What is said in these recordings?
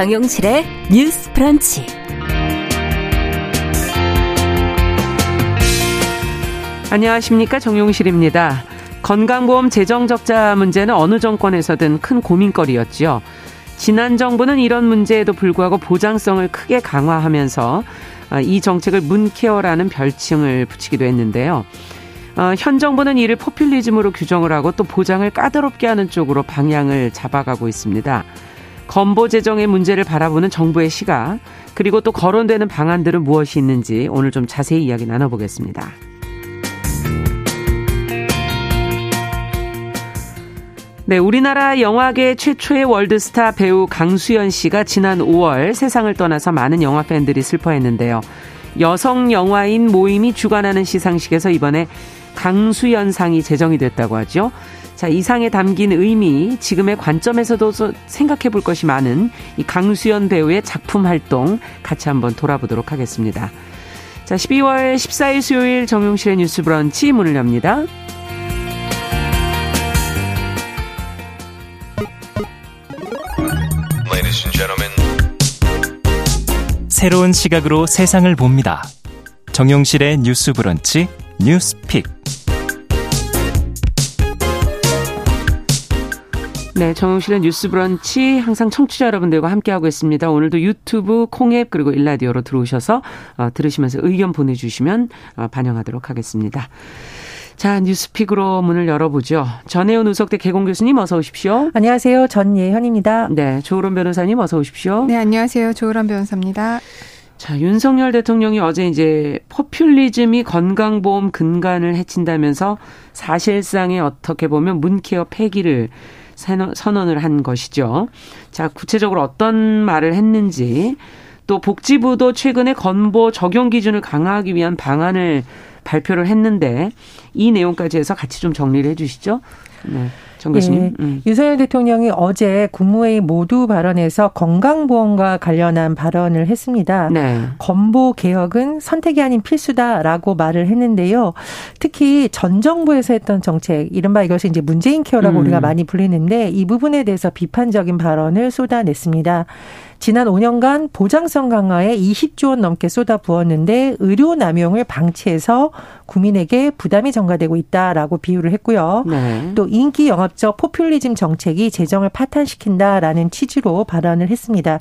정용실의 뉴스 프런치. 안녕하십니까. 정용실입니다. 건강보험 재정 적자 문제는 어느 정권에서든 큰 고민거리였지요. 지난 정부는 이런 문제에도 불구하고 보장성을 크게 강화하면서 아, 이 정책을 문케어라는 별칭을 붙이기도 했는데요. 어, 현 정부는 이를 포퓰리즘으로 규정을 하고 또 보장을 까다롭게 하는 쪽으로 방향을 잡아가고 있습니다. 건보 재정의 문제를 바라보는 정부의 시각, 그리고 또 거론되는 방안들은 무엇이 있는지 오늘 좀 자세히 이야기 나눠보겠습니다. 네, 우리나라 영화계 최초의 월드스타 배우 강수연 씨가 지난 5월 세상을 떠나서 많은 영화 팬들이 슬퍼했는데요. 여성 영화인 모임이 주관하는 시상식에서 이번에 강수연상이 제정이 됐다고 하죠. 자, 이 상에 담긴 의미, 지금의 관점에서도 생각해 볼 것이 많은 이 강수연 배우의 작품 활동 같이 한번 돌아보도록 하겠습니다. 자, 12월 14일 수요일 정용실의 뉴스 브런치 문을 엽니다. 새로운 시각으로 세상을 봅니다. 정용실의 뉴스 브런치 뉴스픽. 네, 정용실의 뉴스 브런치 항상 청취자 여러분들과 함께하고 있습니다. 오늘도 유튜브, 콩앱 그리고 일라디오로 들어오셔서 어, 들으시면서 의견 보내주시면 어, 반영하도록 하겠습니다. 자, 뉴스픽으로 문을 열어보죠. 전혜연 우석대 개공 교수님 어서 오십시오. 안녕하세요. 전예현입니다. 네, 조으론 변호사님 어서 오십시오. 네, 안녕하세요. 조으론 변호사입니다. 자, 윤석열 대통령이 어제 이제 포퓰리즘이 건강보험 근간을 해친다면서 사실상에 어떻게 보면 문케어 폐기를 선언을 한 것이죠. 자, 구체적으로 어떤 말을 했는지 또 복지부도 최근에 건보 적용 기준을 강화하기 위한 방안을 발표를 했는데 이 내용까지 해서 같이 좀 정리를 해 주시죠. 네. 정 교수님. 예, 음. 윤석열 대통령이 어제 국무회의 모두 발언에서 건강보험과 관련한 발언을 했습니다. 네. 건보 개혁은 선택이 아닌 필수다라고 말을 했는데요. 특히 전 정부에서 했던 정책, 이른바 이것이 이제 문재인 케어라고 음. 우리가 많이 불리는데 이 부분에 대해서 비판적인 발언을 쏟아냈습니다. 지난 5년간 보장성 강화에 20조 원 넘게 쏟아 부었는데 의료 남용을 방치해서 국민에게 부담이 전가되고 있다라고 비유를 했고요. 네. 또 인기 영합적 포퓰리즘 정책이 재정을 파탄시킨다라는 취지로 발언을 했습니다.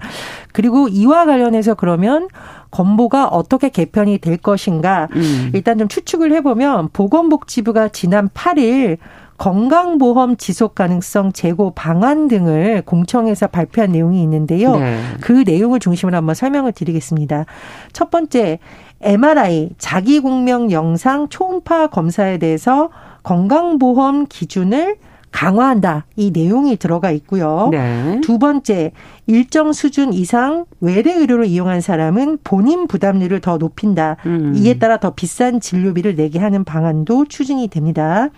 그리고 이와 관련해서 그러면 건보가 어떻게 개편이 될 것인가 음. 일단 좀 추측을 해보면 보건복지부가 지난 8일 건강보험 지속 가능성 제고 방안 등을 공청에서 발표한 내용이 있는데요. 네. 그 내용을 중심으로 한번 설명을 드리겠습니다. 첫 번째, MRI 자기공명 영상 초음파 검사에 대해서 건강보험 기준을 강화한다. 이 내용이 들어가 있고요. 네. 두 번째, 일정 수준 이상 외래 의료를 이용한 사람은 본인 부담률을 더 높인다. 음. 이에 따라 더 비싼 진료비를 내게 하는 방안도 추진이 됩니다.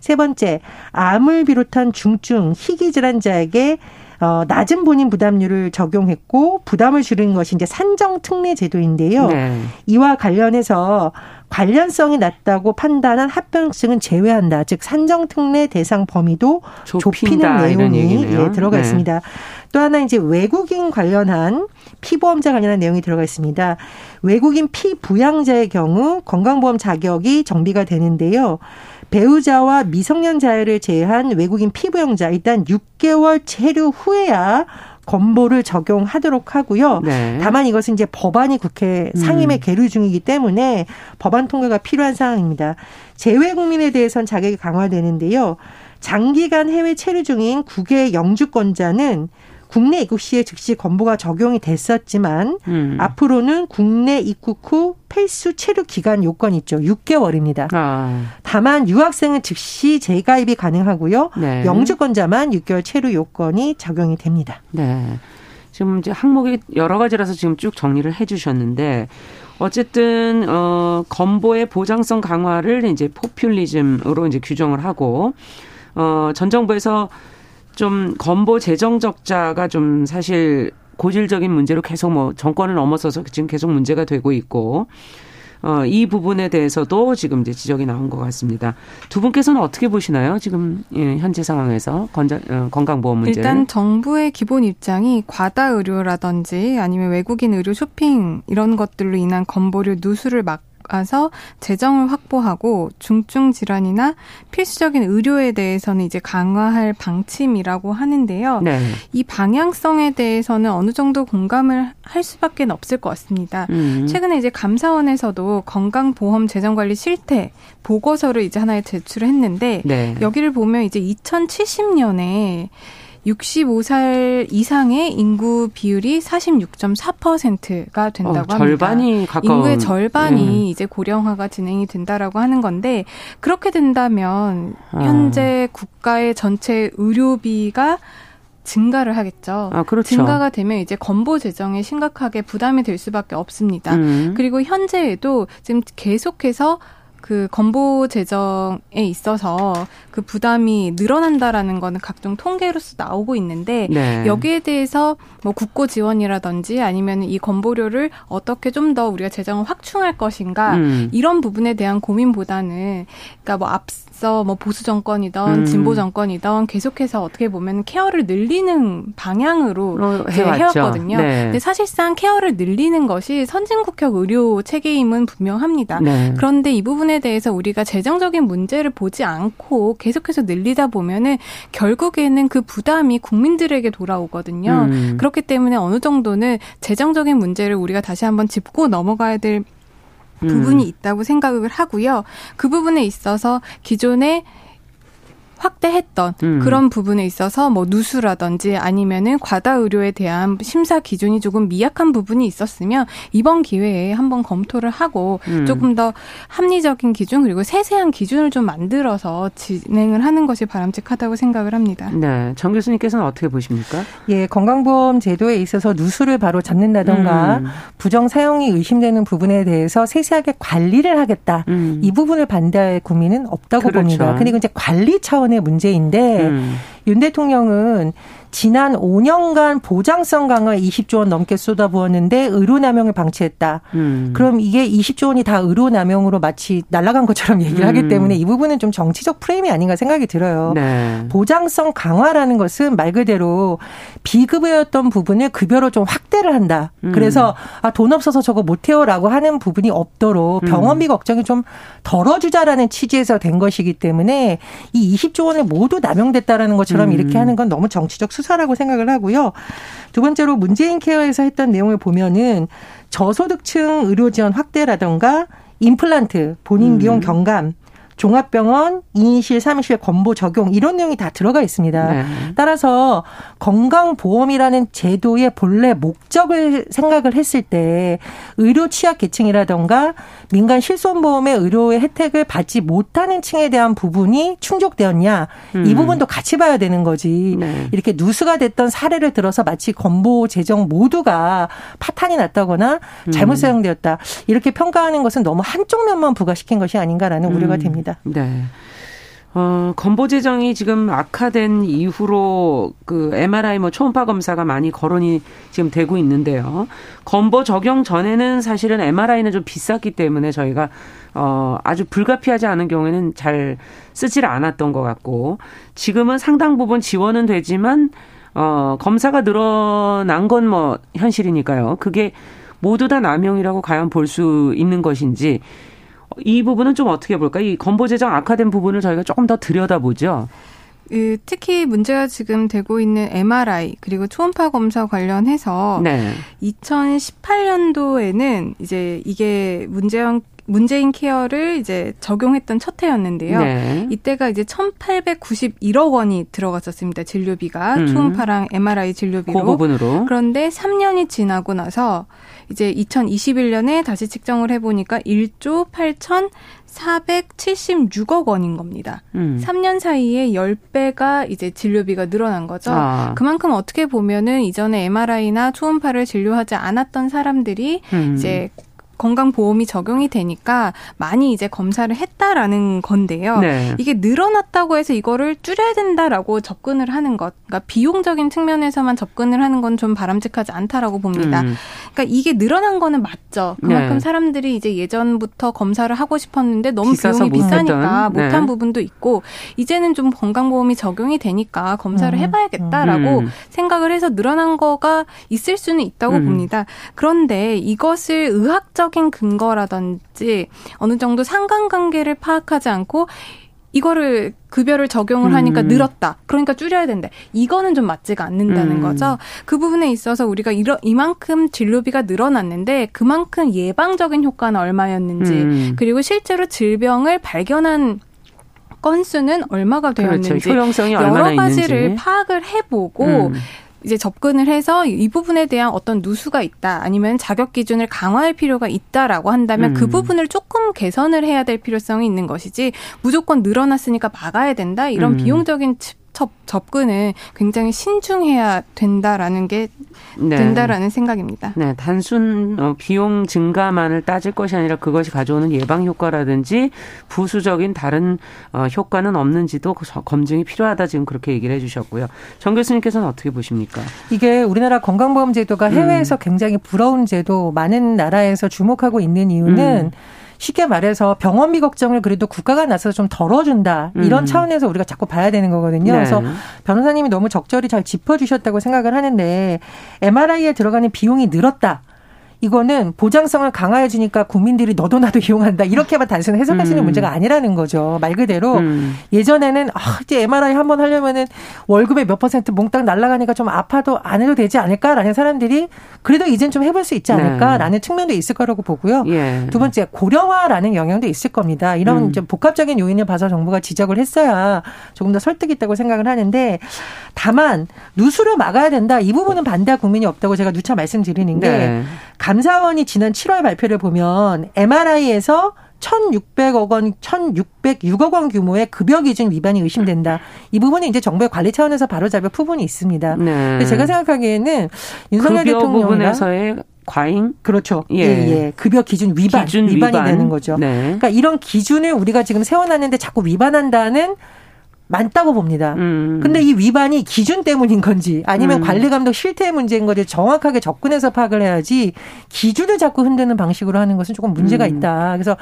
세 번째, 암을 비롯한 중증 희귀 질환자에게 어, 낮은 본인 부담률을 적용했고 부담을 줄이는 것이 이제 산정 특례 제도인데요. 네. 이와 관련해서 관련성이 낮다고 판단한 합병증은 제외한다. 즉 산정 특례 대상 범위도 좁히는 내용이 예, 들어가 네. 있습니다. 또 하나 이제 외국인 관련한 피보험자 관련한 내용이 들어가 있습니다. 외국인 피부양자의 경우 건강보험 자격이 정비가 되는데요. 배우자와 미성년 자녀를 제외한 외국인 피부양자 일단 6개월 체류 후에야 건보를 적용하도록 하고요. 네. 다만 이것은 이제 법안이 국회 상임에 음. 계류 중이기 때문에 법안 통과가 필요한 상황입니다. 재외 국민에 대해선 자격이 강화되는데요. 장기간 해외 체류 중인 국외 영주권자는 국내 입국 시에 즉시 건보가 적용이 됐었지만 음. 앞으로는 국내 입국 후 필수 체류 기간 요건 있죠. 6개월입니다. 아. 다만 유학생은 즉시 재가입이 가능하고요. 네. 영주권자만 6개월 체류 요건이 적용이 됩니다. 네. 지금 이제 항목이 여러 가지라서 지금 쭉 정리를 해 주셨는데 어쨌든 어 건보의 보장성 강화를 이제 포퓰리즘으로 이제 규정을 하고 어전 정부에서 좀 건보 재정 적자가 좀 사실 고질적인 문제로 계속 뭐 정권을 넘어서서 지금 계속 문제가 되고 있고 어, 이 부분에 대해서도 지금 이제 지적이 나온 것 같습니다. 두 분께서는 어떻게 보시나요? 지금 예, 현재 상황에서 건자, 어, 건강보험 문제 일단 정부의 기본 입장이 과다 의료라든지 아니면 외국인 의료 쇼핑 이런 것들로 인한 건보료 누수를 막 가서 재정을 확보하고 중증 질환이나 필수적인 의료에 대해서는 이제 강화할 방침이라고 하는데요. 네. 이 방향성에 대해서는 어느 정도 공감을 할 수밖에 없을 것 같습니다. 음. 최근에 이제 감사원에서도 건강보험 재정관리 실태 보고서를 이제 하나에 제출을 했는데 네. 여기를 보면 이제 2070년에 65살 이상의 인구 비율이 46.4%가 된다고 어, 절반이 합니다. 가까운 인구의 절반이 음. 이제 고령화가 진행이 된다라고 하는 건데 그렇게 된다면 아. 현재 국가의 전체 의료비가 증가를 하겠죠. 아, 그렇죠. 증가가 되면 이제 건보 재정에 심각하게 부담이 될 수밖에 없습니다. 음. 그리고 현재에도 지금 계속해서 그 건보 재정에 있어서 그 부담이 늘어난다라는 거는 각종 통계로서 나오고 있는데 네. 여기에 대해서 뭐 국고 지원이라든지 아니면 이 건보료를 어떻게 좀 더 우리가 재정을 확충할 것인가 음. 이런 부분에 대한 고민보다는 그러니까 뭐 앞 서 뭐 보수 정권이던 음. 진보 정권이던 계속해서 어떻게 보면 케어를 늘리는 방향으로 해왔거든요. 네. 근데 사실상 케어를 늘리는 것이 선진국형 의료 체계임은 분명합니다. 네. 그런데 이 부분에 대해서 우리가 재정적인 문제를 보지 않고 계속해서 늘리다 보면은 결국에는 그 부담이 국민들에게 돌아오거든요. 음. 그렇기 때문에 어느 정도는 재정적인 문제를 우리가 다시 한번 짚고 넘어가야 될 부분이 음. 있다고 생각을 하고요. 그 부분에 있어서 기존에 확대했던 음. 그런 부분에 있어서 뭐 누수라든지 아니면은 과다 의료에 대한 심사 기준이 조금 미약한 부분이 있었으면 이번 기회에 한번 검토를 하고 음. 조금 더 합리적인 기준 그리고 세세한 기준을 좀 만들어서 진행을 하는 것이 바람직하다고 생각을 합니다. 네. 정 교수님께서는 어떻게 보십니까? 예, 건강보험 제도에 있어서 누수를 바로 잡는다던가 음. 부정 사용이 의심되는 부분에 대해서 세세하게 관리를 하겠다. 음. 이 부분을 반대할 국민은 없다고 그렇죠. 봅니다. 근데 이제 관리 차원 차원의 문제인데 음. 윤 대통령은 지난 5년간 보장성 강화에 20조 원 넘게 쏟아부었는데 의료남용을 방치했다. 음. 그럼 이게 20조 원이 다 의료남용으로 마치 날아간 것처럼 얘기를 음. 하기 때문에 이 부분은 좀 정치적 프레임이 아닌가 생각이 들어요. 네. 보장성 강화라는 것은 말 그대로 비급여였던 부분을 급여로 좀 확대를 한다. 음. 그래서 아, 돈 없어서 저거 못해요라고 하는 부분이 없도록 음. 병원비 걱정이 좀 덜어주자라는 취지에서 된 것이기 때문에 이 20조 원을 모두 남용됐다라는 것처럼 음. 이렇게 하는 건 너무 정치적 수 사라고 생각을 하고요. 두 번째로 문재인 케어에서 했던 내용을 보면은 저소득층 의료 지원 확대라던가 임플란트, 본인 비용 음. 경감, 종합병원 2인실, 3인실 건보 적용 이런 내용이 다 들어가 있습니다. 네. 따라서 건강보험이라는 제도의 본래 목적을 생각을 했을 때 의료 취약 계층이라던가 민간 실손보험의 의료의 혜택을 받지 못하는 층에 대한 부분이 충족되었냐 음. 이 부분도 같이 봐야 되는 거지 네. 이렇게 누수가 됐던 사례를 들어서 마치 건보 재정 모두가 파탄이 났다거나 잘못 음. 사용되었다 이렇게 평가하는 것은 너무 한쪽 면만 부과시킨 것이 아닌가라는 음. 우려가 됩니다. 있습니다. 네. 어, 건보 재정이 지금 악화된 이후로 그 MRI 뭐 초음파 검사가 많이 거론이 지금 되고 있는데요. 건보 적용 전에는 사실은 MRI는 좀 비쌌기 때문에 저희가 어, 아주 불가피하지 않은 경우에는 잘 쓰지를 않았던 것 같고 지금은 상당 부분 지원은 되지만 어, 검사가 늘어난 건 뭐 현실이니까요. 그게 모두 다 남용이라고 과연 볼 수 있는 것인지 이 부분은 좀 어떻게 볼까? 이 건보 재정 악화된 부분을 저희가 조금 더 들여다보죠. 그 특히 문제가 지금 되고 있는 MRI 그리고 초음파 검사 관련해서 네. 2018년도에는 이제 이게 문제형 문재인 케어를 이제 적용했던 첫 해였는데요. 네. 이때가 이제 1,891억 원이 들어갔었습니다. 진료비가 음. 초음파랑 MRI 진료비로. 그 부분으로. 그런데 3년이 지나고 나서 이제 2021년에 다시 측정을 해보니까 1조 8천 476억 원인 겁니다. 음. 3년 사이에 10배가 이제 진료비가 늘어난 거죠. 아. 그만큼 어떻게 보면은 이전에 MRI나 초음파를 진료하지 않았던 사람들이 음. 이제 건강보험이 적용이 되니까 많이 이제 검사를 했다라는 건데요. 네. 이게 늘어났다고 해서 이거를 줄여야 된다라고 접근을 하는 것, 그러니까 비용적인 측면에서만 접근을 하는 건 좀 바람직하지 않다라고 봅니다. 음. 그러니까 이게 늘어난 거는 맞죠. 그만큼 네. 사람들이 이제 예전부터 검사를 하고 싶었는데 너무 비용이 비싸니까 못한, 못한 네. 부분도 있고 이제는 좀 건강보험이 적용이 되니까 검사를 음. 해봐야겠다라고 음. 생각을 해서 늘어난 거가 있을 수는 있다고 음. 봅니다. 그런데 이것을 의학적 인 근거라든지 어느 정도 상관관계를 파악하지 않고 이거를 급여를 적용을 하니까 음. 늘었다. 그러니까 줄여야 된다. 이거는 좀 맞지가 않는다는 음. 거죠. 그 부분에 있어서 우리가 이러, 이만큼 진료비가 늘어났는데 그만큼 예방적인 효과는 얼마였는지 음. 그리고 실제로 질병을 발견한 건수는 얼마가 그렇죠. 되었는지 그렇죠. 여러 가지를 있는지. 파악을 해보고 음. 이제 접근을 해서 이 부분에 대한 어떤 누수가 있다 아니면 자격 기준을 강화할 필요가 있다라고 한다면 그 음. 그 부분을 조금 개선을 해야 될 필요성이 있는 것이지 무조건 늘어났으니까 막아야 된다 이런 음. 비용적인 접, 접근은 굉장히 신중해야 된다라는 게 네. 된다라는 생각입니다. 네, 단순 어, 비용 증가만을 따질 것이 아니라 그것이 가져오는 예방 효과라든지 부수적인 다른 어, 효과는 없는지도 검증이 필요하다 지금 그렇게 얘기를 해주셨고요. 정 교수님께서는 어떻게 보십니까? 이게 우리나라 건강보험 제도가 해외에서 음. 굉장히 부러운 제도, 많은 나라에서 주목하고 있는 이유는 음. 쉽게 말해서 병원비 걱정을 그래도 국가가 나서 좀 덜어준다 이런 음. 차원에서 우리가 자꾸 봐야 되는 거거든요. 네. 그래서 변호사님이 너무 적절히 잘 짚어주셨다고 생각을 하는데 MRI에 들어가는 비용이 늘었다. 이거는 보장성을 강화해 주니까 국민들이 너도 나도 이용한다 이렇게만 단순히 해석할 수 있는 음. 문제가 아니라는 거죠. 말 그대로 음. 예전에는 아 이제 MRI 한 번 하려면은 월급의 몇 퍼센트 몽땅 날라가니까 좀 아파도 안 해도 되지 않을까라는 사람들이 그래도 이젠 좀 해볼 수 있지 않을까라는 네. 측면도 있을 거라고 보고요. 예. 두 번째 고령화라는 영향도 있을 겁니다. 이런 음. 좀 복합적인 요인을 봐서 정부가 지적을 했어야 조금 더 설득이 있다고 생각을 하는데 다만 누수를 막아야 된다 이 부분은 반대할 국민이 없다고 제가 누차 말씀드리는 게 네. 감사원이 지난 7월 발표를 보면 MRI에서 1,600억 원, 1,606억 원 규모의 급여 기준 위반이 의심된다. 이 부분은 이제 정부의 관리 차원에서 바로잡을 부분이 있습니다. 네. 제가 생각하기에는 윤석열 대통령 부분에서의 과잉 그렇죠. 예. 예, 예. 급여 기준 위반 기준 위반이 위반. 되는 거죠. 네. 그러니까 이런 기준을 우리가 지금 세워놨는데 자꾸 위반한다는 많다고 봅니다. 음. 근데 이 위반이 기준 때문인 건지 아니면 음. 관리 감독 실태의 문제인 건지 정확하게 접근해서 파악을 해야지 기준을 자꾸 흔드는 방식으로 하는 것은 조금 문제가 음. 있다. 그래서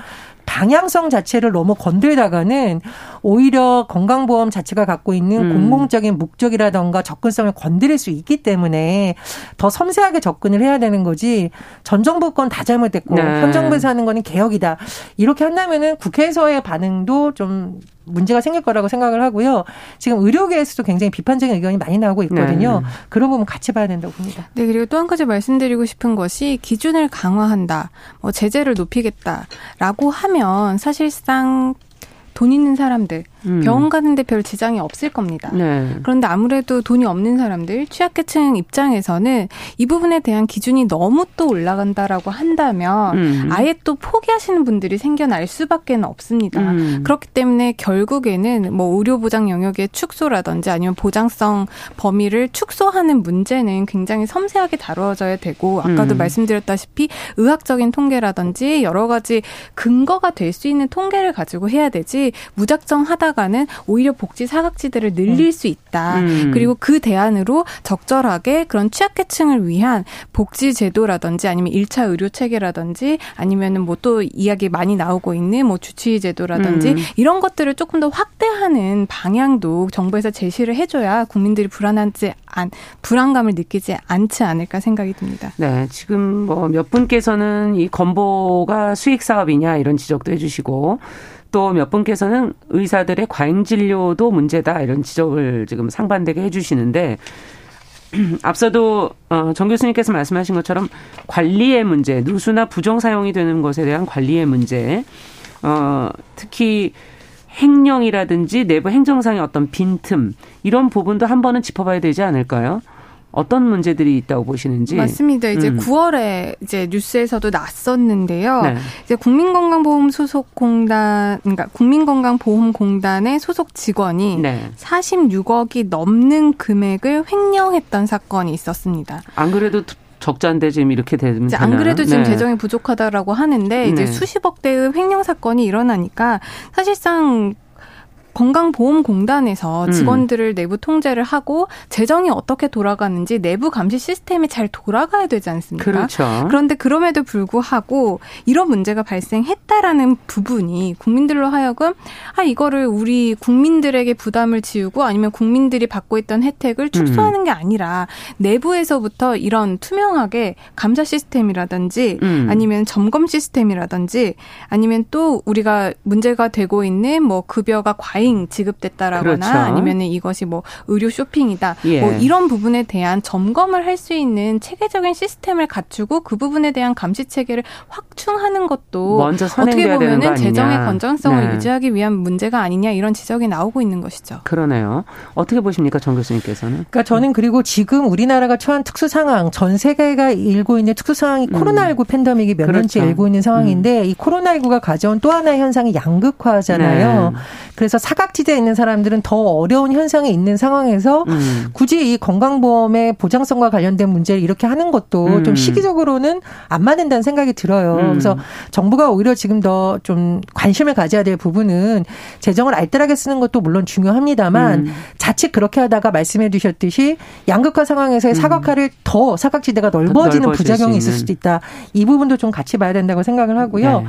방향성 자체를 너무 건들다가는 오히려 건강보험 자체가 갖고 있는 음. 공공적인 목적이라던가 접근성을 건드릴 수 있기 때문에 더 섬세하게 접근을 해야 되는 거지 전 정부 건 다 잘못됐고 네. 현 정부에서 하는 거는 개혁이다. 이렇게 한다면은 국회에서의 반응도 좀 문제가 생길 거라고 생각을 하고요. 지금 의료계에서도 굉장히 비판적인 의견이 많이 나오고 있거든요. 네. 그런 부분 같이 봐야 된다고 봅니다. 네, 그리고 또 한 가지 말씀드리고 싶은 것이 기준을 강화한다, 뭐 제재를 높이겠다라고 하면 사실상 돈 있는 사람들 음. 병원 가는데 별 지장이 없을 겁니다. 네. 그런데 아무래도 돈이 없는 사람들, 취약계층 입장에서는 이 부분에 대한 기준이 너무 또 올라간다라고 한다면 음. 아예 또 포기하시는 분들이 생겨날 수밖에 없습니다. 음. 그렇기 때문에 결국에는 뭐 의료 보장 영역의 축소라든지 아니면 보장성 범위를 축소하는 문제는 굉장히 섬세하게 다루어져야 되고 아까도 음. 말씀드렸다시피 의학적인 통계라든지 여러 가지 근거가 될 수 있는 통계를 가지고 해야 되지 무작정 하다 하다가는 오히려 복지 사각지대를 늘릴 음. 수 있다. 음. 그리고 그 대안으로 적절하게 그런 취약계층을 위한 복지 제도라든지 아니면 1차 의료 체계라든지 아니면은 뭐 또 이야기 많이 나오고 있는 뭐 주치의 제도라든지 음. 이런 것들을 조금 더 확대하는 방향도 정부에서 제시를 해줘야 국민들이 불안하지 안 불안감을 느끼지 않지 않을까 생각이 듭니다. 네, 지금 뭐 몇 분께서는 이 건보가 수익 사업이냐 이런 지적도 해주시고 또 몇 분께서는 의사들의 과잉 진료도 문제다 이런 지적을 지금 상반되게 해주시는데 앞서도 어, 정 교수님께서 말씀하신 것처럼 관리의 문제, 누수나 부정 사용이 되는 것에 대한 관리의 문제, 어, 특히 행령이라든지 내부 행정상의 어떤 빈틈 이런 부분도 한 번은 짚어봐야 되지 않을까요? 어떤 문제들이 있다고 보시는지 맞습니다. 이제 음. 9월에 이제 뉴스에서도 났었는데요. 네. 이제 국민건강보험 소속 공단 그러니까 국민건강보험공단의 소속 직원이 네. 46억이 넘는 금액을 횡령했던 사건이 있었습니다. 안 그래도 적자인데 지금 이렇게 되면 이제 안 그래도 지금 네. 재정이 부족하다라고 하는데 이제 네. 수십억 대의 횡령 사건이 일어나니까 사실상 건강보험공단에서 음. 직원들을 음. 내부 통제를 하고 재정이 어떻게 돌아가는지 내부 감시 시스템이 잘 돌아가야 되지 않습니까? 그렇죠. 그런데 그럼에도 불구하고 이런 문제가 발생했다라는 부분이 국민들로 하여금 아 이거를 우리 국민들에게 부담을 지우고 아니면 국민들이 받고 있던 혜택을 축소하는 음. 게 아니라 내부에서부터 이런 투명하게 감사 시스템이라든지 음. 아니면 점검 시스템이라든지 아니면 또 우리가 문제가 되고 있는 뭐 급여가 과잉 과잉 지급됐다라거나 그렇죠. 아니면은 이것이 뭐 의료 쇼핑이다. 예. 뭐 이런 부분에 대한 점검을 할 수 있는 체계적인 시스템을 갖추고 그 부분에 대한 감시 체계를 확충하는 것도 어떻게 보면은 재정의 건전성을 네. 유지하기 위한 문제가 아니냐 이런 지적이 나오고 있는 것이죠. 그러네요. 어떻게 보십니까, 정 교수님께서는? 그러니까 저는 그리고 지금 우리나라가 처한 특수 상황, 전 세계가 일고 있는 특수 상황이 음. 코로나19 팬데믹이 몇 그렇죠. 년째 일고 있는 상황인데 음. 이 코로나19가 가져온 또 하나의 현상이 양극화잖아요. 네. 그래서 사 각지대에 있는 사람들은 더 어려운 현상에 있는 상황에서 음. 굳이 이 건강보험의 보장성과 관련된 문제를 이렇게 하는 것도 음. 좀 시기적으로는 안 맞는다는 생각이 들어요. 음. 그래서 정부가 오히려 지금 더 좀 관심을 가져야 될 부분은 재정을 알뜰하게 쓰는 것도 물론 중요합니다만 음. 자칫 그렇게 하다가 말씀해 주셨듯이 양극화 상황에서의 음. 사각화를 더 사각지대가 넓어지는 부작용이 있을 수도 있다. 이 부분도 좀 같이 봐야 된다고 생각을 하고요. 네.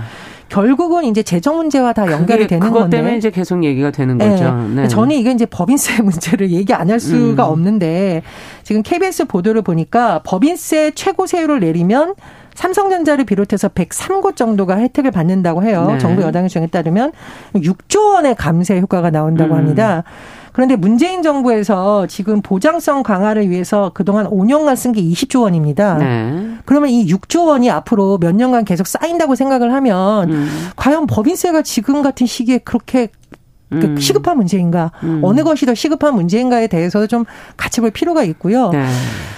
결국은 이제 재정 문제와 다 연결이 되는 건데. 그것 때문에 이제 계속 얘기가 되는 네. 거죠. 네. 저는 이게 이제 법인세 문제를 얘기 안 할 수가 음. 없는데 지금 KBS 보도를 보니까 법인세 최고 세율을 내리면 삼성전자를 비롯해서 103곳 정도가 혜택을 받는다고 해요. 네. 정부 여당의 주장에 따르면 6조 원의 감세 효과가 나온다고 음. 합니다. 그런데 문재인 정부에서 지금 보장성 강화를 위해서 그동안 5년간 쓴 게 20조 원입니다. 네. 그러면 이 6조 원이 앞으로 몇 년간 계속 쌓인다고 생각을 하면 음. 과연 법인세가 지금 같은 시기에 그렇게 그 음. 시급한 문제인가 음. 어느 것이 더 시급한 문제인가에 대해서도 좀 같이 볼 필요가 있고요. 네.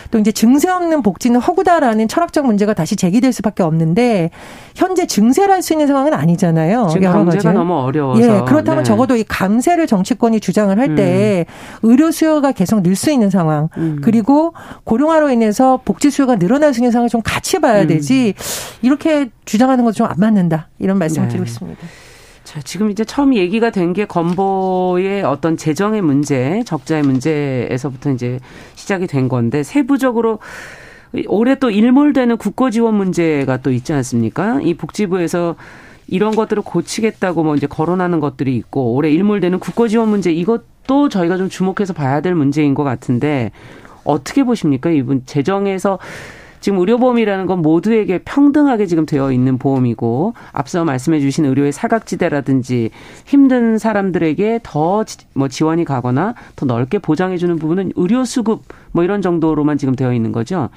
또 이제 증세 없는 복지는 허구다라는 철학적 문제가 다시 제기될 수밖에 없는데 현재 증세를 할 수 있는 상황은 아니잖아요. 지금 여러 가지. 너무 어려워서. 예, 그렇다면 네. 적어도 이 감세를 정치권이 주장을 할때 음. 의료 수요가 계속 늘 수 있는 상황 음. 그리고 고령화로 인해서 복지 수요가 늘어날 수 있는 상황을 좀 같이 봐야 음. 되지 이렇게 주장하는 것 좀 안 맞는다 이런 말씀을 네. 드리고 있습니다. 자, 지금 이제 처음 얘기가 된 게 건보의 어떤 재정의 문제, 적자의 문제에서부터 이제 시작이 된 건데 세부적으로 올해 또 일몰되는 국고 지원 문제가 또 있지 않습니까? 이 복지부에서 이런 것들을 고치겠다고 뭐 이제 거론하는 것들이 있고 올해 일몰되는 국고 지원 문제 이것도 저희가 좀 주목해서 봐야 될 문제인 것 같은데 어떻게 보십니까? 이분 재정에서 지금 의료보험이라는 건 모두에게 평등하게 지금 되어 있는 보험이고 앞서 말씀해 주신 의료의 사각지대라든지 힘든 사람들에게 더 뭐 지원이 가거나 더 넓게 보장해 주는 부분은 의료 수급 뭐 이런 정도로만 지금 되어 있는 거죠.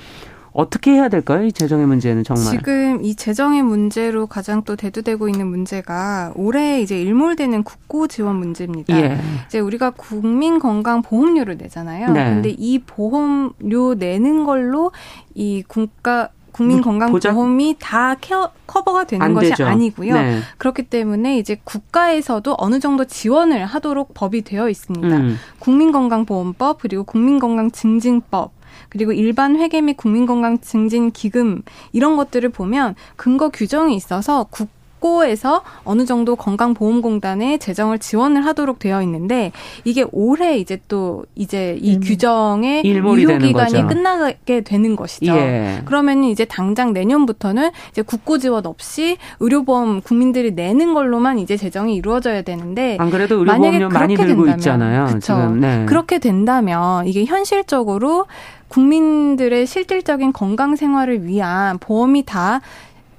어떻게 해야 될까요? 이 재정의 문제는 정말. 지금 이 재정의 문제로 가장 또 대두되고 있는 문제가 올해 이제 일몰되는 국고 지원 문제입니다. 예. 이제 우리가 국민 건강 보험료를 내잖아요. 네. 근데 이 보험료 내는 걸로 이 국가 국민건강보험이 다 케어, 커버가 되는 것이 되죠. 아니고요. 네. 그렇기 때문에 이제 국가에서도 어느 정도 지원을 하도록 법이 되어 있습니다. 음. 국민건강보험법 그리고 국민건강증진법 그리고 일반 회계 및 국민건강 증진 기금 이런 것들을 보면 근거 규정이 있어서 국 국고에서 어느 정도 건강보험공단에 재정을 지원을 하도록 되어 있는데 이게 올해 이제 또 이제 이 음. 규정의 유효 기간이 끝나게 되는 것이죠. 예. 그러면 이제 당장 내년부터는 이제 국고 지원 없이 의료보험 국민들이 내는 걸로만 이제 재정이 이루어져야 되는데 안 그래도 의료보험료 많이 들고 된다면, 있잖아요. 그렇죠. 네. 그렇게 된다면 이게 현실적으로 국민들의 실질적인 건강 생활을 위한 보험이 다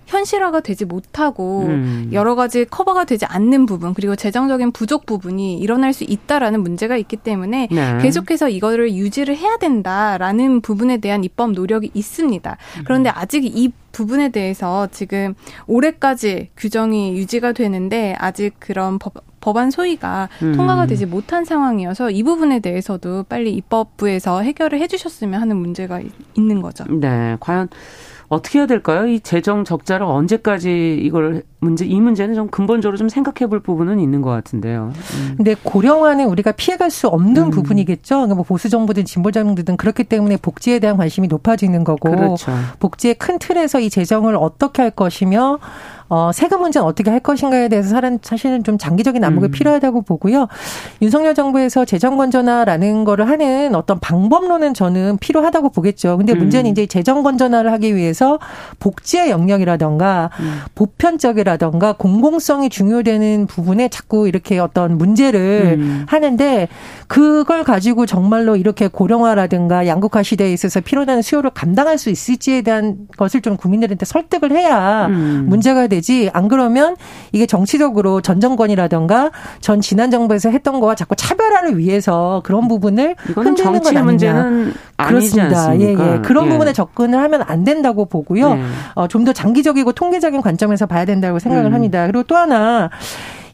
현실화가 되지 못하고 음. 여러 가지 커버가 되지 않는 부분 그리고 재정적인 부족 부분이 일어날 수 있다라는 문제가 있기 때문에 네. 계속해서 이거를 유지를 해야 된다라는 부분에 대한 입법 노력이 있습니다. 그런데 아직 이 부분에 대해서 지금 올해까지 규정이 유지가 되는데 아직 그런 법, 법안 소위가 음. 통과가 되지 못한 상황이어서 이 부분에 대해서도 빨리 입법부에서 해결을 해주셨으면 하는 문제가 있는 거죠. 네, 과연 어떻게 해야 될까요? 이 재정 적자를 언제까지 이걸 문제 이 문제는 좀 근본적으로 좀 생각해 볼 부분은 있는 것 같은데요. 음. 근데 고령화는 우리가 피해갈 수 없는 음. 부분이겠죠. 그러니까 뭐 보수 정부든 진보 정부든 그렇기 때문에 복지에 대한 관심이 높아지는 거고 그렇죠. 복지의 큰 틀에서 이 재정을 어떻게 할 것이며 어, 세금 문제는 어떻게 할 것인가에 대해서 사람 사실은 좀 장기적인 안목이 음. 필요하다고 보고요. 윤석열 정부에서 재정 건전화라는 거를 하는 어떤 방법론은 저는 필요하다고 보겠죠. 근데 음. 문제는 이제 재정 건전화를 하기 위해서 복지의 영역이라던가 음. 보편적이라던가 공공성이 중요되는 부분에 자꾸 이렇게 어떤 문제를 음. 하는데 그걸 가지고 정말로 이렇게 고령화라든가 양극화 시대에 있어서 필요한 수요를 감당할 수 있을지에 대한 것을 좀 국민들한테 설득을 해야 음. 문제가 되지 안 그러면 이게 정치적으로 전 정권이라든가 전 지난 정부에서 했던 거와 자꾸 차별화를 위해서 그런 부분을 흔드는 건 아니냐. 문제는 그렇습니다. 예, 예. 그런 예. 부분에 접근을 하면 안 된다고 보고요. 예. 어, 좀 더 장기적이고 통계적인 관점에서 봐야 된다고 생각을 음. 합니다. 그리고 또 하나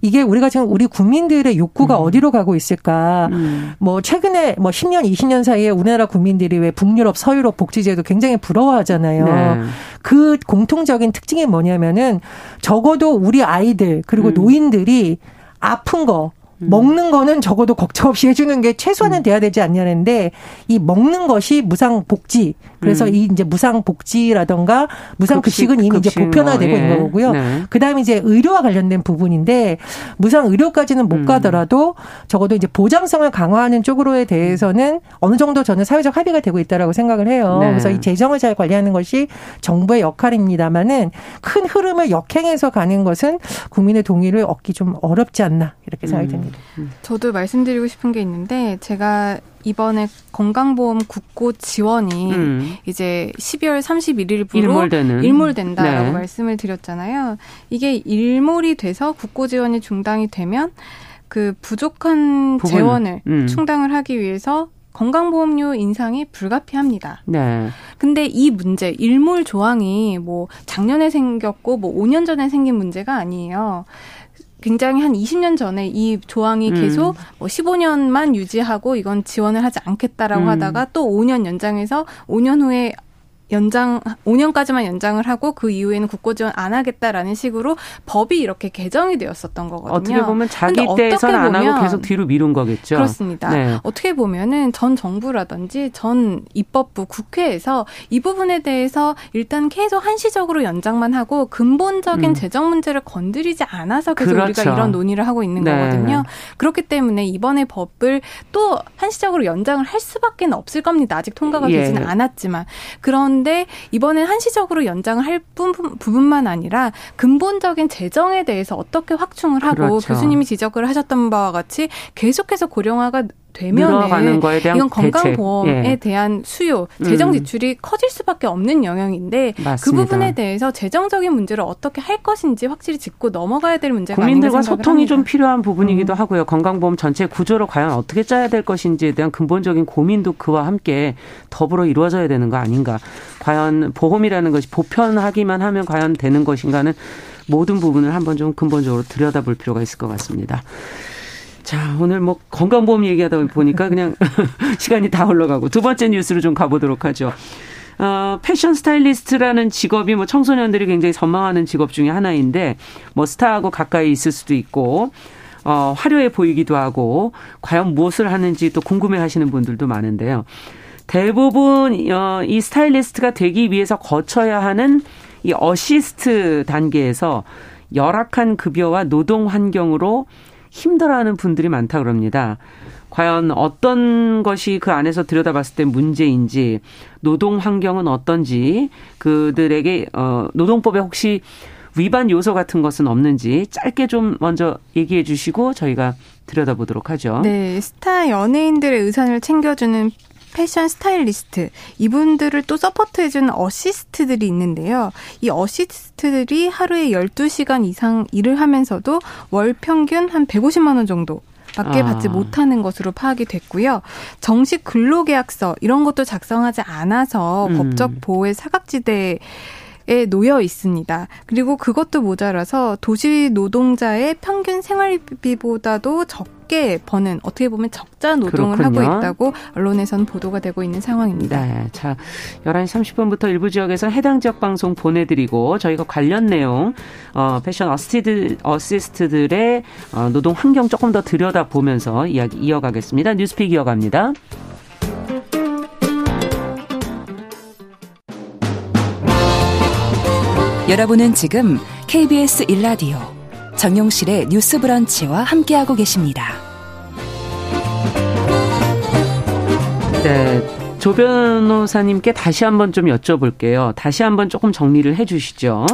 이게 우리가 지금 우리 국민들의 욕구가 음. 어디로 가고 있을까? 음. 뭐 최근에 뭐 10년, 20년 사이에 우리나라 국민들이 왜 북유럽, 서유럽 복지제도 굉장히 부러워하잖아요. 네. 그 공통적인 특징이 뭐냐면은 적어도 우리 아이들 그리고 음. 노인들이 아픈 거 음. 먹는 거는 적어도 걱정 없이 해주는 게 최소한은 음. 돼야 되지 않냐는데 이 먹는 것이 무상 복지 그래서 음. 이 이제 무상 복지라던가 무상 급식은 이미 급식, 이제 보편화되고 뭐, 예. 있는 거고요. 네. 그다음에 이제 의료와 관련된 부분인데 무상 의료까지는 못 음. 가더라도 적어도 이제 보장성을 강화하는 쪽으로에 대해서는 어느 정도 저는 사회적 합의가 되고 있다라고 생각을 해요. 네. 그래서 이 재정을 잘 관리하는 것이 정부의 역할입니다만은 큰 흐름을 역행해서 가는 것은 국민의 동의를 얻기 좀 어렵지 않나 이렇게 생각이 음. 듭니다. 저도 말씀드리고 싶은 게 있는데 제가 이번에 건강보험 국고 지원이 음. 이제 12월 31일부로 일몰되는. 일몰된다라고 네. 말씀을 드렸잖아요. 이게 일몰이 돼서 국고 지원이 중단이 되면 그 부족한 부분. 재원을 음. 충당을 하기 위해서 건강보험료 인상이 불가피합니다. 네. 근데 이 문제, 일몰 조항이 뭐 작년에 생겼고 뭐 5년 전에 생긴 문제가 아니에요. 굉장히 한 20년 전에 이 조항이 음. 계속 뭐 15년만 유지하고 이건 지원을 하지 않겠다라고 음. 하다가 또 5년 연장해서 5년 후에 연장 5년까지만 연장을 하고 그 이후에는 국고 지원 안 하겠다라는 식으로 법이 이렇게 개정이 되었었던 거거든요. 어떻게 보면 자기 때에서는 안 하고 계속 뒤로 미룬 거겠죠. 그렇습니다. 네. 어떻게 보면은 전 정부라든지 전 입법부 국회에서 이 부분에 대해서 일단 계속 한시적으로 연장만 하고 근본적인 음. 재정 문제를 건드리지 않아서 계속 그렇죠. 우리가 이런 논의를 하고 있는 네. 거거든요. 그렇기 때문에 이번에 법을 또 한시적으로 연장을 할 수밖에 없을 겁니다. 아직 통과가 예. 되지는 않았지만 그런 그런데 이번엔 한시적으로 연장을 할 부분만 아니라 근본적인 재정에 대해서 어떻게 확충을 하고 그렇죠. 교수님이 지적을 하셨던 바와 같이 계속해서 고령화가 되면은 이건 건강보험에 예. 대한 수요, 재정 음. 지출이 음. 커질 수밖에 없는 영역인데 그 맞습니다. 그 부분에 대해서 재정적인 문제를 어떻게 할 것인지 확실히 짚고 넘어가야 될 문제가 국민들과 소통이 합니다. 좀 필요한 부분이기도 음. 하고요. 건강보험 전체 구조를 과연 어떻게 짜야 될 것인지에 대한 근본적인 고민도 그와 함께 더불어 이루어져야 되는 거 아닌가. 과연 보험이라는 것이 보편하기만 하면 과연 되는 것인가는 모든 부분을 한번 좀 근본적으로 들여다볼 필요가 있을 것 같습니다. 자, 오늘 뭐 건강보험 얘기하다 보니까 그냥 시간이 다 흘러가고 두 번째 뉴스로 좀 가보도록 하죠. 어, 패션 스타일리스트라는 직업이 뭐 청소년들이 굉장히 선망하는 직업 중에 하나인데 뭐 스타하고 가까이 있을 수도 있고 어, 화려해 보이기도 하고 과연 무엇을 하는지 또 궁금해 하시는 분들도 많은데요. 대부분 어, 이 스타일리스트가 되기 위해서 거쳐야 하는 이 어시스트 단계에서 열악한 급여와 노동 환경으로 힘들어하는 분들이 많다 그럽니다. 과연 어떤 것이 그 안에서 들여다봤을 때 문제인지 노동 환경은 어떤지 그들에게 어 노동법에 혹시 위반 요소 같은 것은 없는지 짧게 좀 먼저 얘기해 주시고 저희가 들여다보도록 하죠. 네, 스타 연예인들의 의상을 챙겨주는 패션 스타일리스트 이분들을 또 서포트해주는 어시스트들이 있는데요. 이 어시스트들이 하루에 12시간 이상 일을 하면서도 월 평균 한 150만 원 정도 밖에 아. 받지 못하는 것으로 파악이 됐고요. 정식 근로계약서 이런 것도 작성하지 않아서 음. 법적 보호의 사각지대에 놓여 있습니다. 그리고 그것도 모자라서 도시 노동자의 평균 생활비보다도 적게 버는 어떻게 보면 적자 노동을 그렇군요. 하고 있다고 언론에서는 보도가 되고 있는 상황입니다. 네. 자, 11시 30분부터 일부 지역에서 해당 지역 방송 보내드리고 저희가 관련 내용 어, 패션 어시스트, 어시스트들의 어, 노동 환경 조금 더 들여다보면서 이야기 이어가겠습니다. 뉴스픽 이어갑니다. 여러분은 지금 KBS 1라디오 정용실의 뉴스 브런치와 함께하고 계십니다. 네. 조 변호사님께 다시 한번 좀 여쭤볼게요. 다시 한번 조금 정리를 해 주시죠.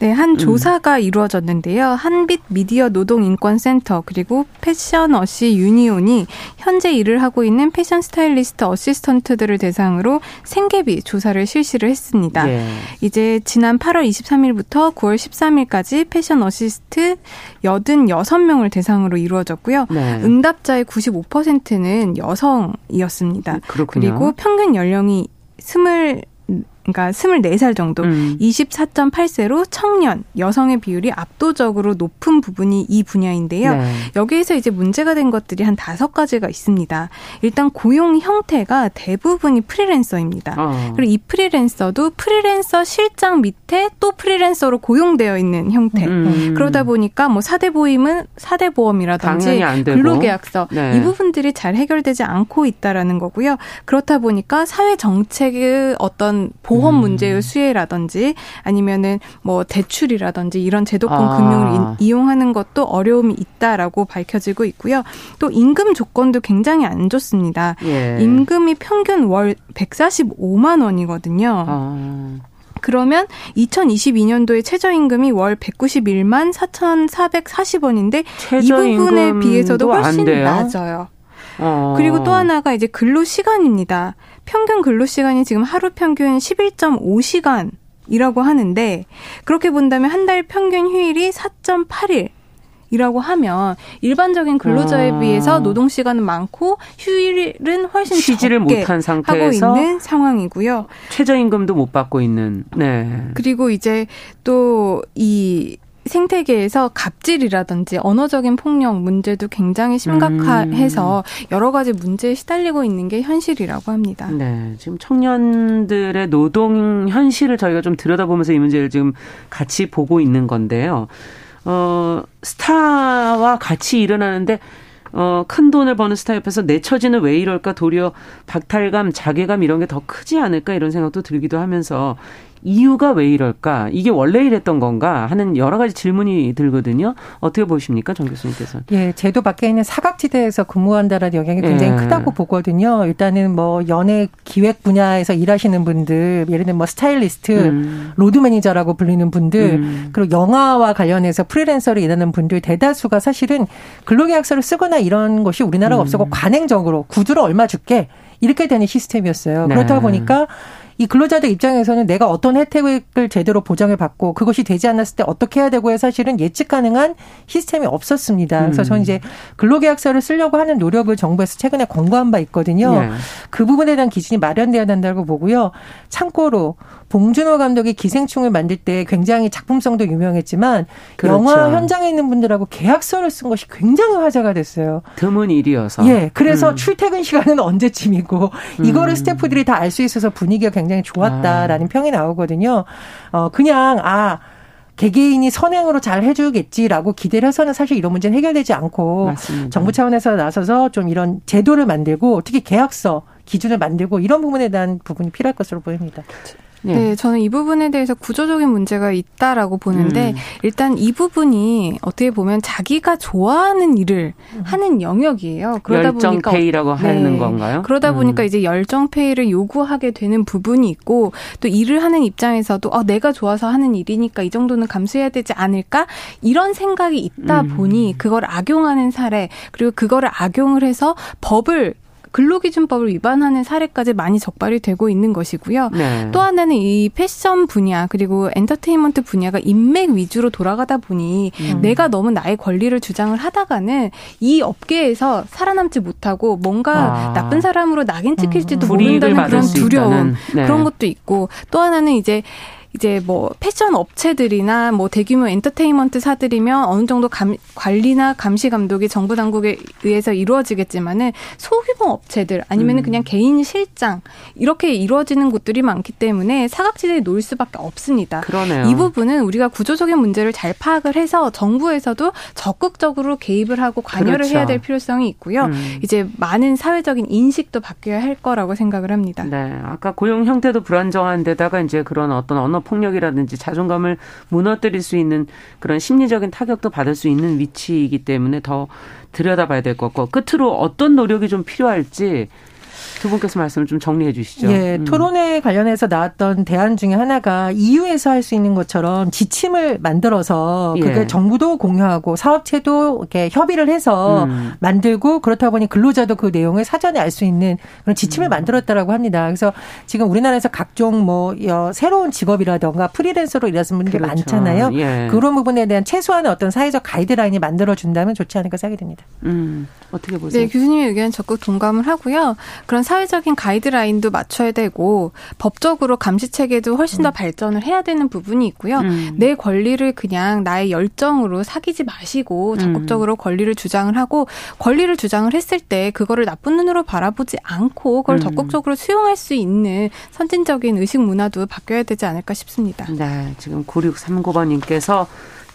네, 한 음. 조사가 음. 이루어졌는데요. 한빛 미디어 노동인권센터 그리고 패션 어시 유니온이 현재 일을 하고 있는 패션 스타일리스트 어시스턴트들을 대상으로 생계비 조사를 실시를 했습니다. 예. 이제 지난 8월 23일부터 9월 13일까지 패션 어시스트 86명을 대상으로 이루어졌고요. 네. 응답자의 95%는 여성이었습니다. 그렇군요. 그리고 평균 연령이 스물 그러니까 24살 정도, 음. 24.8세로 청년, 여성의 비율이 압도적으로 높은 부분이 이 분야인데요. 네. 여기에서 이제 문제가 된 것들이 한 다섯 가지가 있습니다. 일단 고용 형태가 대부분이 프리랜서입니다. 어. 그리고 이 프리랜서도 프리랜서 실장 밑에 또 프리랜서로 고용되어 있는 형태. 음. 그러다 보니까 뭐 사대 보임은 사대 보험이라든지 근로계약서 네. 이 부분들이 잘 해결되지 않고 있다라는 거고요. 그렇다 보니까 사회 정책의 어떤 보험 음. 문제의 수혜라든지 아니면은 뭐 대출이라든지 이런 제도권 아. 금융을 이용하는 것도 어려움이 있다라고 밝혀지고 있고요. 또 임금 조건도 굉장히 안 좋습니다. 예. 임금이 평균 월 145만 원이거든요. 아. 그러면 2022년도에 최저임금이 월 191만 4,440원인데 이 부분에 비해서도 훨씬 낮아요. 어. 그리고 또 하나가 이제 근로 시간입니다. 평균 근로 시간이 지금 하루 평균 11.5시간 이라고 하는데 그렇게 본다면 한 달 평균 휴일이 4.8일 이라고 하면 일반적인 근로자에 아. 비해서 노동 시간은 많고 휴일은 훨씬 쉬지를 못한 상태에서 하고 있는 상황이고요. 최저임금도 못 받고 있는. 네. 그리고 이제 또이 생태계에서 갑질이라든지 언어적인 폭력 문제도 굉장히 심각해서 음. 여러 가지 문제에 시달리고 있는 게 현실이라고 합니다. 네. 지금 청년들의 노동 현실을 저희가 좀 들여다보면서 이 문제를 지금 같이 보고 있는 건데요. 어, 스타와 같이 일어나는데 어, 큰 돈을 버는 스타 옆에서 내 처지는 왜 이럴까 도리어 박탈감, 자괴감 이런 게 더 크지 않을까 이런 생각도 들기도 하면서 이유가 왜 이럴까? 이게 원래 이랬던 건가? 하는 여러 가지 질문이 들거든요. 어떻게 보십니까, 정 교수님께서? 예, 제도 밖에 있는 사각지대에서 근무한다라는 영향이 굉장히 예. 크다고 보거든요. 일단은 뭐 연예 기획 분야에서 일하시는 분들, 예를 들면 뭐 스타일리스트, 음. 로드 매니저라고 불리는 분들, 음. 그리고 영화와 관련해서 프리랜서로 일하는 분들 대다수가 사실은 근로계약서를 쓰거나 이런 것이 우리나라가 음. 없었고 관행적으로 구두를 얼마 줄게 이렇게 되는 시스템이었어요. 네. 그렇다 보니까 이 근로자들 입장에서는 내가 어떤 혜택을 제대로 보장을 받고 그것이 되지 않았을 때 어떻게 해야 되고에 사실은 예측 가능한 시스템이 없었습니다. 그래서 저는 음. 이제 근로계약서를 쓰려고 하는 노력을 정부에서 최근에 권고한 바 있거든요. 네. 그 부분에 대한 기준이 마련돼야 된다고 보고요. 참고로 봉준호 감독이 기생충을 만들 때 굉장히 작품성도 유명했지만 그렇죠. 영화 현장에 있는 분들하고 계약서를 쓴 것이 굉장히 화제가 됐어요. 드문 일이어서. 예. 그래서 음. 출퇴근 시간은 언제쯤이고 음. 이거를 스태프들이 다 알 수 있어서 분위기가 굉장히 좋았다라는 아. 평이 나오거든요. 어 그냥 아 개개인이 선행으로 잘 해주겠지라고 기대를 해서는 사실 이런 문제는 해결되지 않고 맞습니다. 정부 차원에서 나서서 좀 이런 제도를 만들고 특히 계약서 기준을 만들고 이런 부분에 대한 부분이 필요할 것으로 보입니다. 네. 네. 저는 이 부분에 대해서 구조적인 문제가 있다라고 보는데 음. 일단 이 부분이 어떻게 보면 자기가 좋아하는 일을 음. 하는 영역이에요. 그러다 보니까 페이라고 네. 하는 건가요? 그러다 음. 보니까 이제 열정 페이를 요구하게 되는 부분이 있고 또 일을 하는 입장에서도 어, 내가 좋아서 하는 일이니까 이 정도는 감수해야 되지 않을까 이런 생각이 있다 음. 보니 그걸 악용하는 사례 그리고 그거를 악용을 해서 법을 근로기준법을 위반하는 사례까지 많이 적발이 되고 있는 것이고요. 네. 또 하나는 이 패션 분야 그리고 엔터테인먼트 분야가 인맥 위주로 돌아가다 보니 음. 내가 너무 나의 권리를 주장을 하다가는 이 업계에서 살아남지 못하고 뭔가 아. 나쁜 사람으로 낙인 찍힐지도 음. 모른다는 그런 두려움 네. 그런 것도 있고 또 하나는 이제 이제 뭐 패션 업체들이나 뭐 대규모 엔터테인먼트사들이면 어느 정도 감, 관리나 감시 감독이 정부 당국에 의해서 이루어지겠지만은 소규모 업체들 아니면은 음. 그냥 개인 실장 이렇게 이루어지는 곳들이 많기 때문에 사각지대에 놓일 수밖에 없습니다. 그러네요. 이 부분은 우리가 구조적인 문제를 잘 파악을 해서 정부에서도 적극적으로 개입을 하고 관여를 그렇죠. 해야 될 필요성이 있고요. 음. 이제 많은 사회적인 인식도 바뀌어야 할 거라고 생각을 합니다. 네, 아까 고용 형태도 불안정한 데다가 이제 그런 어떤 언어 폭력이라든지 자존감을 무너뜨릴 수 있는 그런 심리적인 타격도 받을 수 있는 위치이기 때문에 더 들여다봐야 될 것 같고 끝으로 어떤 노력이 좀 필요할지 두 분께서 말씀을 좀 정리해 주시죠. 예, 음. 토론회 관련해서 나왔던 대안 중에 하나가 EU에서 할 수 있는 것처럼 지침을 만들어서 예. 그게 정부도 공유하고 사업체도 이렇게 협의를 해서 음. 만들고 그렇다 보니 근로자도 그 내용을 사전에 알 수 있는 그런 지침을 음. 만들었다라고 합니다. 그래서 지금 우리나라에서 각종 뭐 새로운 직업이라던가 프리랜서로 일하시는 분들이 그렇죠. 많잖아요. 예. 그런 부분에 대한 최소한의 어떤 사회적 가이드라인이 만들어 준다면 좋지 않을까 생각이 듭니다. 음. 어떻게 보세요? 네, 교수님의 의견 적극 동감을 하고요. 그런 사회적인 가이드라인도 맞춰야 되고 법적으로 감시 체계도 훨씬 더 음. 발전을 해야 되는 부분이 있고요. 음. 내 권리를 그냥 나의 열정으로 사귀지 마시고 음. 적극적으로 음. 권리를 주장을 하고 권리를 주장을 했을 때 그거를 나쁜 눈으로 바라보지 않고 그걸 음. 적극적으로 수용할 수 있는 선진적인 의식 문화도 바뀌어야 되지 않을까 싶습니다. 네, 지금 9639번님께서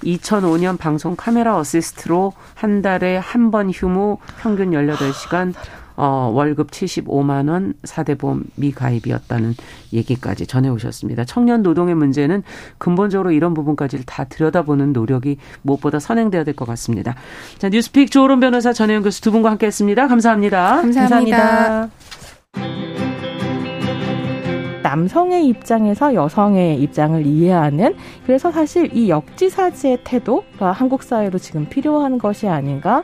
2005년 방송 카메라 어시스트로 한 달에 한 번 휴무 평균 18시간 어, 월급 75만 원 사대보험 미가입이었다는 얘기까지 전해 오셨습니다. 청년 노동의 문제는 근본적으로 이런 부분까지를 다 들여다보는 노력이 무엇보다 선행돼야 될 것 같습니다. 자, 뉴스픽 조론 변호사 전혜영 교수 두 분과 함께했습니다. 감사합니다. 감사합니다. 감사합니다. 남성의 입장에서 여성의 입장을 이해하는 그래서 사실 이 역지사지의 태도가 한국 사회로 지금 필요한 것이 아닌가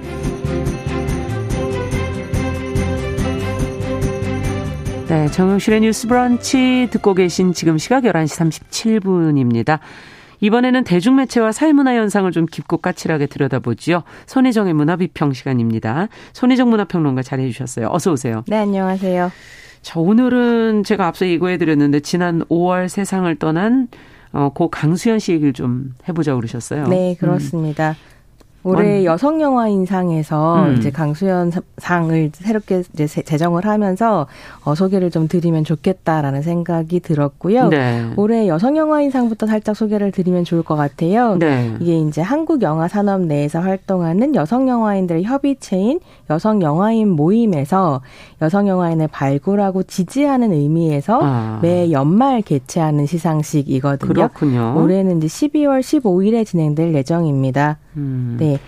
네, 정용실의 뉴스 브런치 듣고 계신 지금 시각 11시 37분입니다. 이번에는 대중매체와 사회문화 현상을 좀 깊고 까칠하게 들여다보지요. 손혜정의 문화비평 시간입니다. 손혜정 문화평론가 잘해 주셨어요. 어서 오세요. 네, 안녕하세요. 자, 오늘은 제가 앞서 예고해 드렸는데 지난 5월 세상을 떠난 어, 고 강수현 씨 얘기를 좀 해보자 그러셨어요. 네, 그렇습니다. 음. 올해 여성 영화인상에서 음. 이제 강수연 상을 새롭게 이제 제정을 하면서 어, 소개를 좀 드리면 좋겠다라는 생각이 들었고요. 네. 올해 여성 영화인상부터 살짝 소개를 드리면 좋을 것 같아요. 네. 이게 이제 한국 영화 산업 내에서 활동하는 여성 영화인들의 협의체인 여성 영화인 모임에서 여성 영화인을 발굴하고 지지하는 의미에서 아. 매 연말 개최하는 시상식이거든요. 그렇군요. 올해는 이제 12월 15일에 진행될 예정입니다. 음. 네.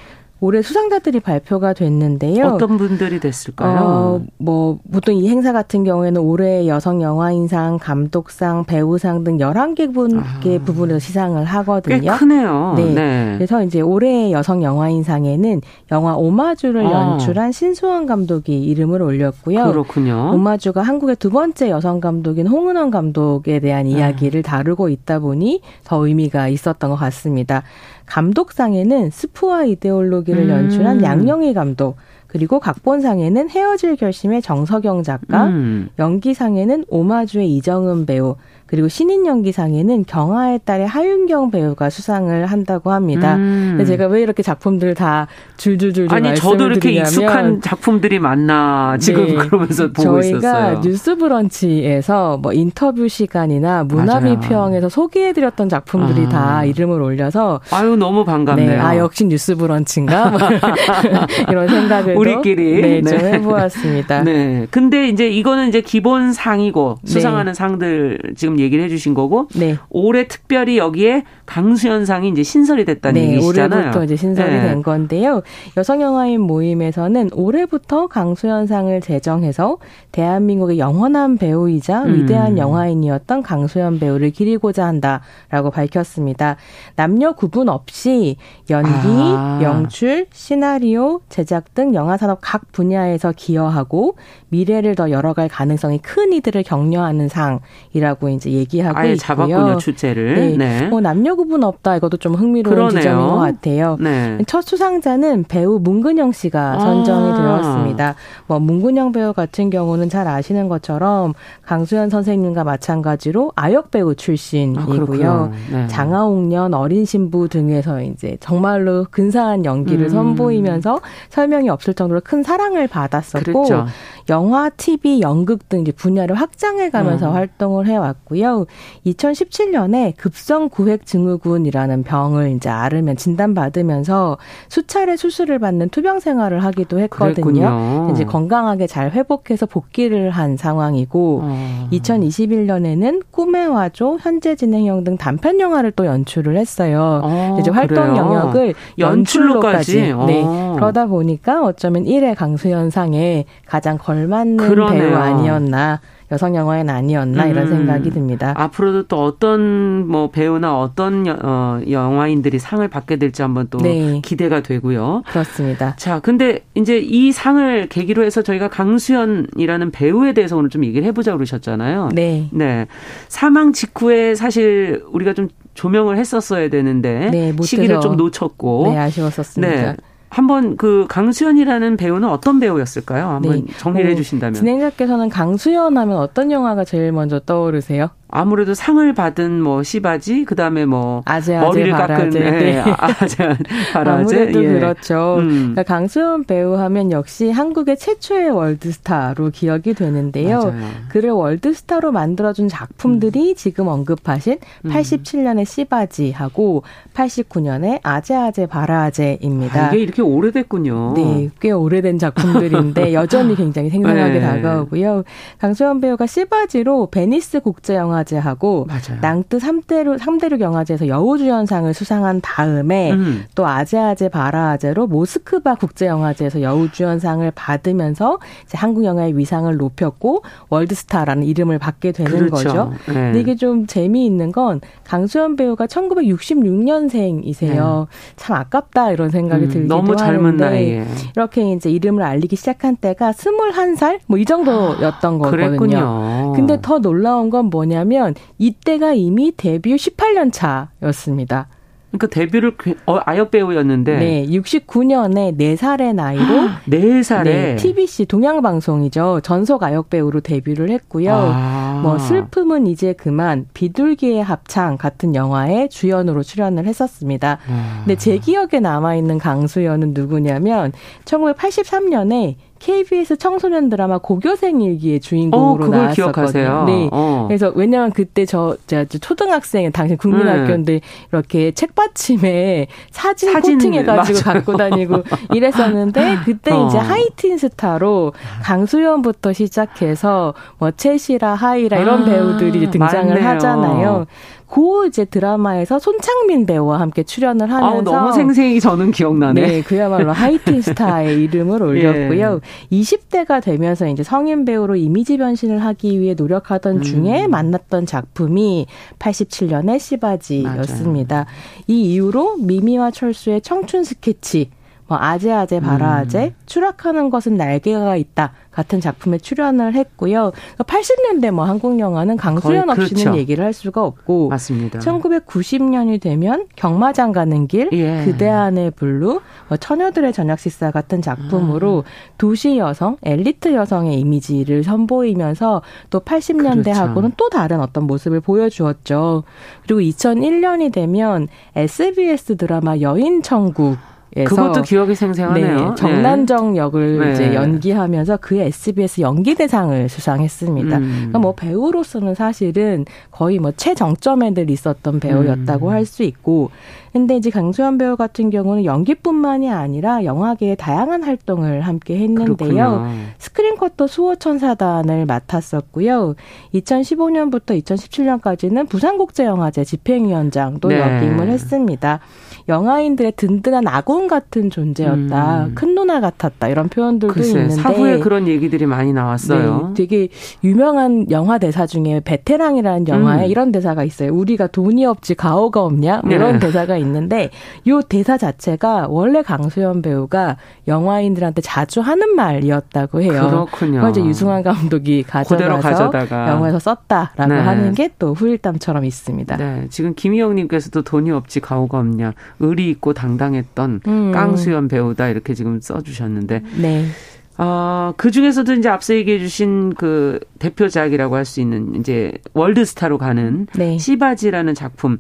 올해 수상자들이 발표가 됐는데요. 어떤 분들이 됐을까요? 어, 뭐 보통 이 행사 같은 경우에는 올해 여성 영화인상, 감독상, 배우상 등 11개 분께 아, 부분에서 시상을 하거든요. 꽤 크네요. 네. 네. 그래서 이제 올해 여성 영화인상에는 영화 오마주를 아. 연출한 신수원 감독이 이름을 올렸고요. 그렇군요. 오마주가 한국의 두 번째 여성 감독인 홍은원 감독에 대한 아. 이야기를 다루고 있다 보니 더 의미가 있었던 것 같습니다. 감독상에는 스푸와 이데올로기를 음. 연출한 양영희 감독, 그리고 각본상에는 헤어질 결심의 정석영 작가, 음. 연기상에는 오마주의 이정은 배우, 그리고 신인 연기상에는 경아의 딸의 하윤경 배우가 수상을 한다고 합니다. 음. 근데 제가 왜 이렇게 작품들을 다 줄줄줄 아니 저도 이렇게 드리냐면, 익숙한 작품들이 많나 지금 네. 그러면서 보고 저희가 있었어요. 뉴스브런치에서 뭐 인터뷰 시간이나 문화비평에서 소개해드렸던 작품들이 아. 다 이름을 올려서 아유 너무 반갑네요. 네. 아 역시 뉴스브런치인가 뭐 이런 생각을 우리끼리 네, 좀 네. 해보았습니다. 네. 근데 이제 이거는 이제 기본 상이고 네. 수상하는 상들 지금 얘기를 해주신 거고 네. 올해 특별히 여기에 강수연상이 이제 신설이 됐다는 네, 얘기시잖아요. 올해부터 이제 신설이 네. 된 건데요. 여성 영화인 모임에서는 올해부터 강수연상을 제정해서 대한민국의 영원한 배우이자 음. 위대한 영화인이었던 강수연 배우를 기리고자 한다라고 밝혔습니다. 남녀 구분 없이 연기, 아. 영출, 시나리오, 제작 등 영화 산업 각 분야에서 기여하고 미래를 더 열어갈 가능성이 큰 이들을 격려하는 상이라고 이제 얘기하고 아예 있고요. 잡았군요, 주제를. 네. 네. 뭐 남녀 구분 없다 이것도 좀 흥미로운 그러네요. 지점인 것 같아요. 네. 첫 수상자는 배우 문근영 씨가 선정이 아. 되었습니다. 뭐 문근영 배우 같은 경우는 잘 아시는 것처럼 강수현 선생님과 마찬가지로 아역 배우 출신이고요. 아, 네. 장하옥년 어린 신부 등에서 이제 정말로 근사한 연기를 음. 선보이면서 설명이 없을 정도로 큰 사랑을 받았었고 그랬죠. 영화, TV, 연극 등 이제 분야를 확장해 가면서 음. 활동을 해 왔고요. 2017년에 급성 구획 증후군이라는 병을 이제 앓으면 진단받으면서 수차례 수술을 받는 투병 생활을 하기도 했거든요. 그랬군요. 이제 건강하게 잘 회복해서 복귀를 한 상황이고 어. 2021년에는 꿈의 와조, 현재 진행형 등 단편 영화를 또 연출을 했어요. 어, 이제 활동 그래요? 영역을 연출로까지. 연출로까지. 네. 어. 그러다 보니까 어쩌면 1회 강수연상에 가장 걸 맞는 그러네요. 배우 아니었나. 여성 영화엔 아니었나 이런 음. 생각이 듭니다. 앞으로도 또 어떤 뭐 배우나 어떤 여, 어, 영화인들이 상을 받게 될지 한번 또 네. 기대가 되고요. 그렇습니다. 자, 근데 이제 이 상을 계기로 해서 저희가 강수연이라는 배우에 대해서 오늘 좀 얘기를 해보자 그러셨잖아요. 네. 네. 사망 직후에 사실 우리가 좀 조명을 했었어야 되는데 네, 시기를 좀 놓쳤고 네, 아쉬웠었습니다. 네. 한번 그 강수연이라는 배우는 어떤 배우였을까요? 한번 네. 정리를 어, 해주신다면. 진행자께서는 강수연 하면 어떤 영화가 제일 먼저 떠오르세요? 아무래도 상을 받은 뭐 시바지 그다음에 뭐 아재, 아재, 머리를 바라제. 깎은 네. 아재 바라제 아무래도 예. 그렇죠. 음. 그러니까 강수연 배우 하면 역시 한국의 최초의 월드스타로 기억이 되는데요. 맞아요. 그를 월드스타로 만들어준 작품들이 음. 지금 언급하신 87년의 음. 씨받이하고 89년의 아제 아제 바라아제입니다. 아, 이게 이렇게 오래됐군요. 네, 꽤 오래된 작품들인데 여전히 굉장히 생생하게 네. 다가오고요. 강수연 배우가 씨받이로 베니스 국제 영화 영화제하고 맞아요. 낭트 3대륙 3대륙 영화제에서 여우주연상을 수상한 다음에 음. 또 아제아제 바라아제로 모스크바 국제 영화제에서 여우주연상을 받으면서 이제 한국 영화의 위상을 높였고 월드스타라는 이름을 받게 되는 그렇죠. 거죠. 네. 근데 이게 좀 재미있는 건 강수연 배우가 1966년생이세요. 네. 참 아깝다 이런 생각이 음, 들기도 너무 젊은 나이에 이렇게 이제 이름을 알리기 시작한 때가 21살 뭐 이 정도였던 거거든요. 그랬군요. 근데 더 놀라운 건 뭐냐면 왜냐하면 이때가 이미 데뷔 18년 차였습니다. 그러니까 데뷔를 어, 아역 배우였는데 네, 69년에 4살의 나이로 4살에 네, TBC 동양 방송이죠. 전속 아역 배우로 데뷔를 했고요. 아. 뭐 슬픔은 이제 그만 비둘기의 합창 같은 영화에 주연으로 출연을 했었습니다. 아. 근데 제 기억에 남아 있는 강수연은 누구냐면 1983년에 KBS 청소년 드라마 고교생 일기의 주인공으로 어, 나왔었거든요. 기억하세요? 네. 어. 그래서 왜냐하면 그때 저 제가 초등학생 당시 국민학교인데 네. 이렇게 책받침에 사진, 사진 코팅해 가지고 맞아 갖고 다니고 이랬었는데 그때 어. 이제 하이틴 스타로 강수연부터 시작해서 뭐 채시라 하이라 이런 아, 배우들이 등장을 맞네요. 하잖아요. 그 이제 드라마에서 손창민 배우와 함께 출연을 하면서 아, 너무 생생히 저는 기억나네. 네, 그야말로 하이틴 스타의 이름을 예. 올렸고요. 예. 20대가 되면서 이제 성인 배우로 이미지 변신을 하기 위해 노력하던 음. 중에 만났던 작품이 87년의 씨받이였습니다. 맞아요. 이 이후로 미미와 철수의 청춘 스케치 뭐 아제 아제 바라 아제 음. 추락하는 것은 날개가 있다 같은 작품에 출연을 했고요. 80년대 뭐 한국 영화는 강수연 없이는 그렇죠. 얘기를 할 수가 없고 맞습니다. 1990년이 되면 경마장 가는 길, 예. 그대 안의 블루, 뭐 처녀들의 저녁 식사 같은 작품으로 음. 도시 여성, 엘리트 여성의 이미지를 선보이면서 또 80년대하고는 그렇죠. 또 다른 어떤 모습을 보여주었죠. 그리고 2001년이 되면 SBS 드라마 여인 천국 그것도 기억이 생생하네요. 네, 정난정 역을 네. 이제 연기하면서 그 SBS 연기 대상을 수상했습니다. 음. 그러니까 뭐 배우로서는 사실은 거의 뭐 최정점에 늘 있었던 배우였다고 음. 할수 있고 근데 이제 강수현 배우 같은 경우는 연기뿐만이 아니라 영화계의 다양한 활동을 함께 했는데요. 스크린컷도 수호천사단을 맡았었고요. 2015년부터 2017년까지는 부산국제영화제 집행위원장도 네. 역임을 했습니다. 영화인들의 든든한 아군 같은 존재였다. 음. 큰 누나 같았다. 이런 표현들도 글쎄, 있는데 사후에 그런 얘기들이 많이 나왔어요. 네, 되게 유명한 영화 대사 중에 베테랑이라는 영화에 음. 이런 대사가 있어요. 우리가 돈이 없지 가오가 없냐? 뭐 이런 네. 대사가 있는데 요 대사 자체가 원래 강수연 배우가 영화인들한테 자주 하는 말이었다고 해요. 그렇군요. 그걸 이제 유승환 감독이 가져가서 영화에서 썼다라고 네. 하는 게 또 후일담처럼 있습니다. 네, 지금 김희영님께서도 돈이 없지 가오가 없냐. 의리 있고 당당했던 음. 깡수연 배우다 이렇게 지금 써주셨는데. 네. 어, 그 중에서도 이제 앞서 얘기해 주신 그 대표작이라고 할 수 있는 이제 월드스타로 가는 네. 시바지라는 작품.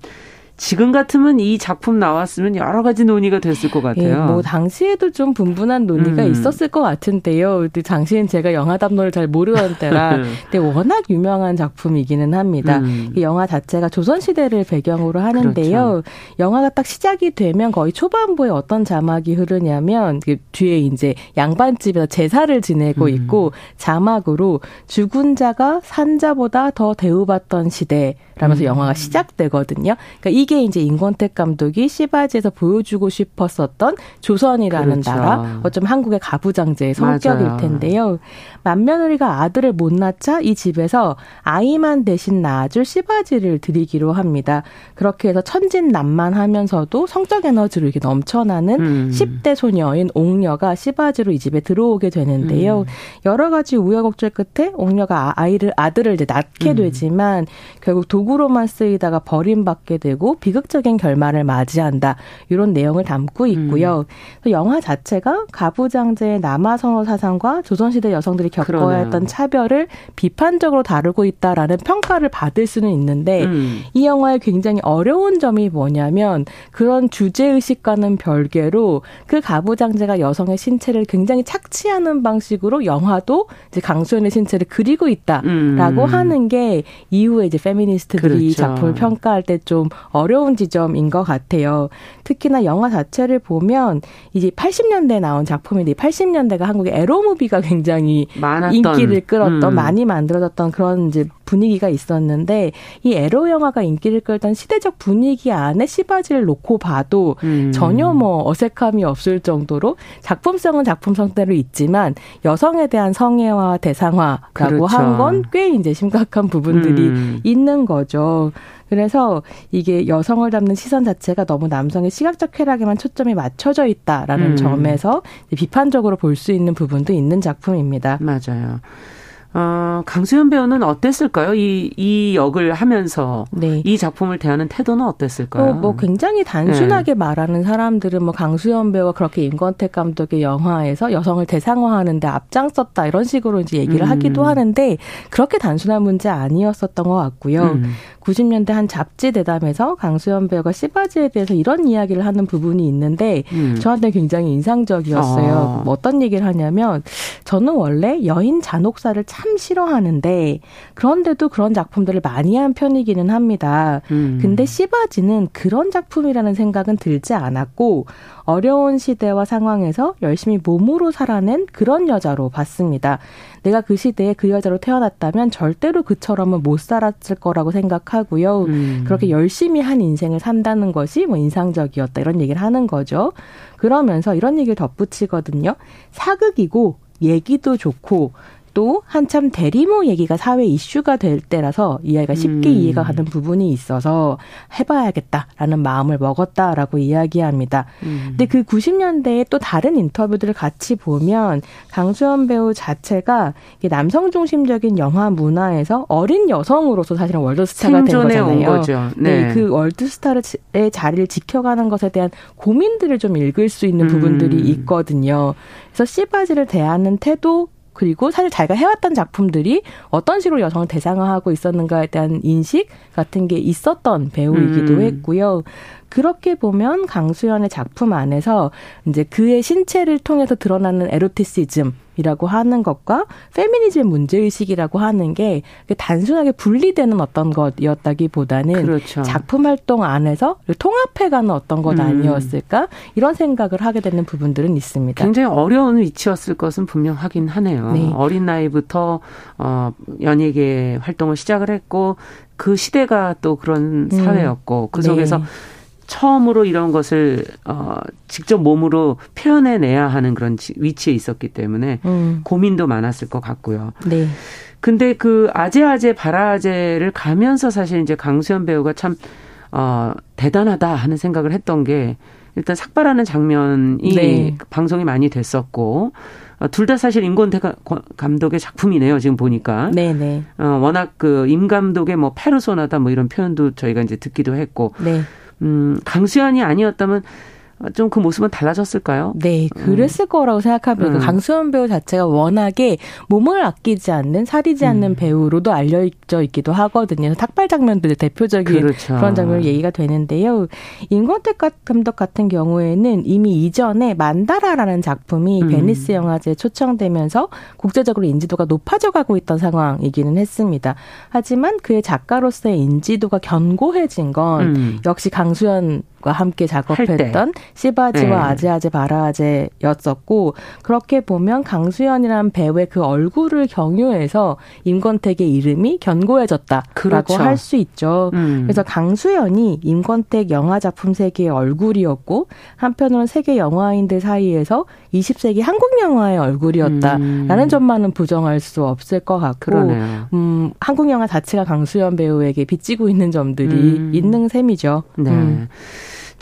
지금 같으면 이 작품 나왔으면 여러 가지 논의가 됐을 것 같아요. 예, 뭐 당시에도 좀 분분한 논의가 음. 있었을 것 같은데요. 근데 당시엔 제가 영화 담론을 잘 모르던 때라 근데 워낙 유명한 작품이기는 합니다. 음. 이 영화 자체가 조선 시대를 배경으로 하는데요. 그렇죠. 영화가 딱 시작이 되면 거의 초반부에 어떤 자막이 흐르냐면 그 뒤에 이제 양반집에서 제사를 지내고 음. 있고 자막으로 죽은 자가 산자보다 더 대우받던 시대 라면서 음. 영화가 시작되거든요. 그러니까 이게 이제 임권택 감독이 시바지에서 보여주고 싶었었던 조선이라는 그렇죠. 나라, 어쩜 한국의 가부장제의 성격일 맞아요. 텐데요. 맏며느리가 아들을 못 낳자 이 집에서 아이만 대신 낳아줄 시바지를 드리기로 합니다. 그렇게 해서 천진난만하면서도 성적 에너지로 이렇게 넘쳐나는 음. 10대 소녀인 옥녀가 시바지로 이 집에 들어오게 되는데요. 음. 여러 가지 우여곡절 끝에 옥녀가 아이를 아들을 이제 낳게 음. 되지만 결국 도 도구로만 쓰이다가 버림받게 되고 비극적인 결말을 맞이한다. 이런 내용을 담고 있고요. 음. 영화 자체가 가부장제의 남아선호 사상과 조선시대 여성들이 겪어야 그러네요. 했던 차별을 비판적으로 다루고 있다라는 평가를 받을 수는 있는데 음. 이 영화의 굉장히 어려운 점이 뭐냐면 그런 주제 의식과는 별개로 그 가부장제가 여성의 신체를 굉장히 착취하는 방식으로 영화도 이제 강수연의 신체를 그리고 있다라고 음. 하는 게 이후에 이제 페미니스트 아티스트들이 그렇죠. 작품을 평가할 때 좀 어려운 지점인 것 같아요. 특히나 영화 자체를 보면 이제 80년대 에 나온 작품인데 80년대가 한국의 에로무비가 굉장히 많았던, 인기를 끌었던 음. 많이 만들어졌던 그런 이제 분위기가 있었는데 이 에로 영화가 인기를 끌던 시대적 분위기 안에 시바지를 놓고 봐도 음. 전혀 뭐 어색함이 없을 정도로 작품성은 작품성대로 있지만 여성에 대한 성애와 대상화라고 그렇죠. 한건 꽤 이제 심각한 부분들이 음. 있는 거죠. 그래서 이게 여성을 담는 시선 자체가 너무 남성의 시각적 쾌락에만 초점이 맞춰져 있다라는 음. 점에서 비판적으로 볼 수 있는 부분도 있는 작품입니다. 맞아요. 어, 강수현 배우는 어땠을까요? 이, 이 역을 하면서 네. 이 작품을 대하는 태도는 어땠을까요? 어, 뭐 굉장히 단순하게 네. 말하는 사람들은 뭐 강수현 배우가 그렇게 임권택 감독의 영화에서 여성을 대상화하는데 앞장섰다 이런 식으로 이제 얘기를 음. 하기도 하는데 그렇게 단순한 문제 아니었었던 것 같고요. 음. 90년대 한 잡지 대담에서 강수현 배우가 씨바지에 대해서 이런 이야기를 하는 부분이 있는데 음. 저한테 굉장히 인상적이었어요. 어. 뭐 어떤 얘기를 하냐면 저는 원래 여인 잔혹사를 참 싫어하는데 그런데도 그런 작품들을 많이 한 편이기는 합니다. 음. 근데 씨바지는 그런 작품이라는 생각은 들지 않았고 어려운 시대와 상황에서 열심히 몸으로 살아낸 그런 여자로 봤습니다. 내가 그 시대에 그 여자로 태어났다면 절대로 그처럼은 못 살았을 거라고 생각하고요. 음. 그렇게 열심히 한 인생을 산다는 것이 뭐 인상적이었다 이런 얘기를 하는 거죠. 그러면서 이런 얘기를 덧붙이거든요. 사극이고 얘기도 좋고 또 한참 대리모 얘기가 사회 이슈가 될 때라서 이 아이가 쉽게 음. 이해가 가는 부분이 있어서 해봐야겠다라는 마음을 먹었다라고 이야기합니다. 음. 근데 그 90년대에 또 다른 인터뷰들을 같이 보면 강수현 배우 자체가 남성 중심적인 영화 문화에서 어린 여성으로서 사실은 월드스타가 된 거잖아요. 네. 네. 그 월드스타의 자리를 지켜가는 것에 대한 고민들을 좀 읽을 수 있는 부분들이 음. 있거든요. 그래서 씨바지를 대하는 태도 그리고 사실 자기가 해왔던 작품들이 어떤 식으로 여성을 대상화하고 있었는가에 대한 인식 같은 게 있었던 배우이기도 음. 했고요. 그렇게 보면 강수연의 작품 안에서 이제 그의 신체를 통해서 드러나는 에로티시즘 이라고 하는 것과 페미니즘 문제의식이라고 하는 게 단순하게 분리되는 어떤 것이었다기보다는 그렇죠. 작품 활동 안에서 통합해가는 어떤 것 음. 아니었을까 이런 생각을 하게 되는 부분들은 있습니다. 굉장히 어려운 위치였을 것은 분명하긴 하네요. 네. 어린 나이부터 어, 연예계 활동을 시작을 했고 그 시대가 또 그런 음. 사회였고 그 속에서 네. 처음으로 이런 것을 어 직접 몸으로 표현해내야 하는 그런 위치에 있었기 때문에 음. 고민도 많았을 것 같고요. 네. 근데 그 아재아재 바라아재를 가면서 사실 이제 강수현 배우가 참 어, 대단하다 하는 생각을 했던 게 일단 삭발하는 장면이 네. 방송이 많이 됐었고 어, 둘다 사실 임권태 감독의 작품이네요. 지금 보니까. 네네. 네. 어, 워낙 그 임 감독의 뭐 페르소나다 뭐 이런 표현도 저희가 이제 듣기도 했고. 네. 음, 강수연이 아니었다면 좀 그 모습은 달라졌을까요? 네, 그랬을 음. 거라고 생각합니다. 음. 강수연 배우 자체가 워낙에 몸을 아끼지 않는 사리지 않는 음. 배우로도 알려져 있기도 하거든요. 삭발 장면들 대표적인 그렇죠. 그런 장면 얘기가 되는데요. 임권택 감독 같은 경우에는 이미 이전에 만다라라는 작품이 음. 베니스 영화제에 초청되면서 국제적으로 인지도가 높아져 가고 있던 상황이기는 했습니다. 하지만 그의 작가로서의 인지도가 견고해진 건 음. 역시 강수현 과 함께 작업했던 시바지와 네. 아재아재 바라아재였었고 그렇게 보면 강수연이라는 배우의 그 얼굴을 경유해서 임권택의 이름이 견고해졌다라고 그렇죠. 할수 있죠. 음. 그래서 강수연이 임권택 영화 작품 세계의 얼굴이었고 한편으로는 세계 영화인들 사이에서 20세기 한국 영화의 얼굴이었다라는 음. 점만은 부정할 수 없을 것 같고 음, 한국 영화 자체가 강수연 배우에게 빚지고 있는 점들이 음. 있는 셈이죠. 네. 음.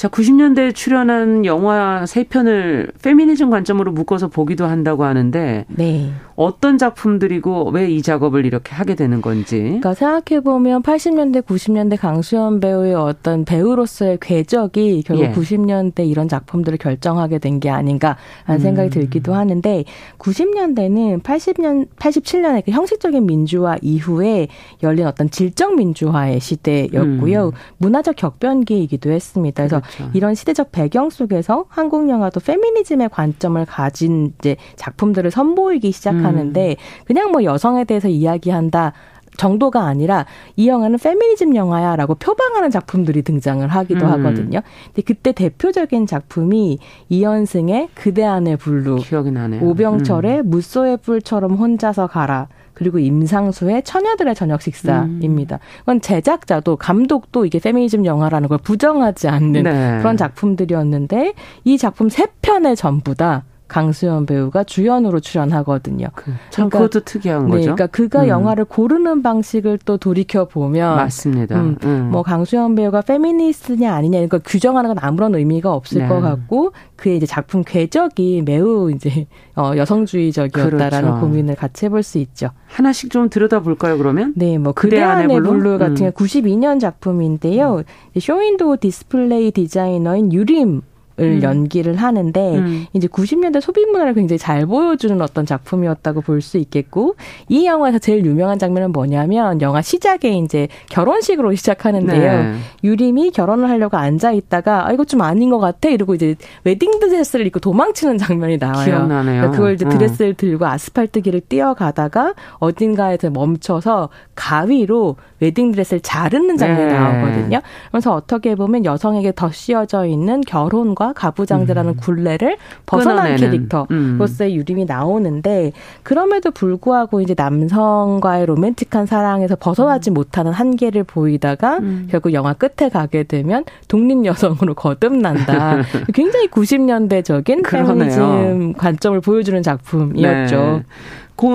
자, 90년대에 출연한 영화 세 편을 페미니즘 관점으로 묶어서 보기도 한다고 하는데 네. 어떤 작품들이고 왜 이 작업을 이렇게 하게 되는 건지. 그러니까 생각해 보면 80년대, 90년대 강수현 배우의 어떤 배우로서의 궤적이 결국 예. 90년대 이런 작품들을 결정하게 된 게 아닌가라는 음. 생각이 들기도 하는데 90년대는 80년, 87년의 그 형식적인 민주화 이후에 열린 어떤 질적 민주화의 시대였고요. 음. 문화적 격변기이기도 했습니다. 그래서 그렇죠. 이런 시대적 배경 속에서 한국 영화도 페미니즘의 관점을 가진 이제 작품들을 선보이기 시작하는데 음. 그냥 뭐 여성에 대해서 이야기한다. 정도가 아니라 이 영화는 페미니즘 영화야라고 표방하는 작품들이 등장을 하기도 음. 하거든요. 근데 그때 대표적인 작품이 이현승의 그대 안의 블루, 기억이 나네요. 오병철의 음. 무소의 뿔처럼 혼자서 가라. 그리고 임상수의 처녀들의 저녁 식사입니다. 그건 제작자도 감독도 이게 페미니즘 영화라는 걸 부정하지 않는 네. 그런 작품들이었는데 이 작품 세 편의 전부 다 강수연 배우가 주연으로 출연하거든요. 그, 참 그러니까, 그것도 특이한 네, 거죠. 그러니까 그가 음. 영화를 고르는 방식을 또 돌이켜 보면 맞습니다. 음, 음. 뭐 강수연 배우가 페미니스트냐 아니냐 이거 규정하는 건 아무런 의미가 없을 네. 것 같고 그의 이제 작품 궤적이 매우 이제 어, 여성주의적이었다라는 그렇죠. 고민을 같이 해볼 수 있죠. 하나씩 좀 들여다볼까요, 그러면? 네, 뭐 그대 안의 블루, 블루 같은 음. 게 92년 작품인데요. 음. 쇼윈도우 디스플레이 디자이너인 유림 을 음. 연기를 하는데 음. 이제 90년대 소비 문화를 굉장히 잘 보여주는 어떤 작품이었다고 볼 수 있겠고 이 영화에서 제일 유명한 장면은 뭐냐면 영화 시작에 이제 결혼식으로 시작하는데요. 네. 유림이 결혼을 하려고 앉아 있다가 아 이거 좀 아닌 것 같아 이러고 이제 웨딩 드레스를 입고 도망치는 장면이 나와요. 기억나네요. 그러니까 그걸 이제 음. 드레스를 들고 아스팔트 길을 뛰어가다가 어딘가에서 멈춰서 가위로 웨딩 드레스를 자르는 장면이 네. 나오거든요. 그래서 어떻게 보면 여성에게 더 씌어져 있는 결혼과 가부장제라는 음. 굴레를 벗어난 캐릭터로서의 음. 유림이 나오는데 그럼에도 불구하고 이제 남성과의 로맨틱한 사랑에서 벗어나지 음. 못하는 한계를 보이다가 음. 결국 영화 끝에 가게 되면 독립 여성으로 거듭난다. 굉장히 90년대적인 페미니즘 관점을 보여주는 작품이었죠. 네.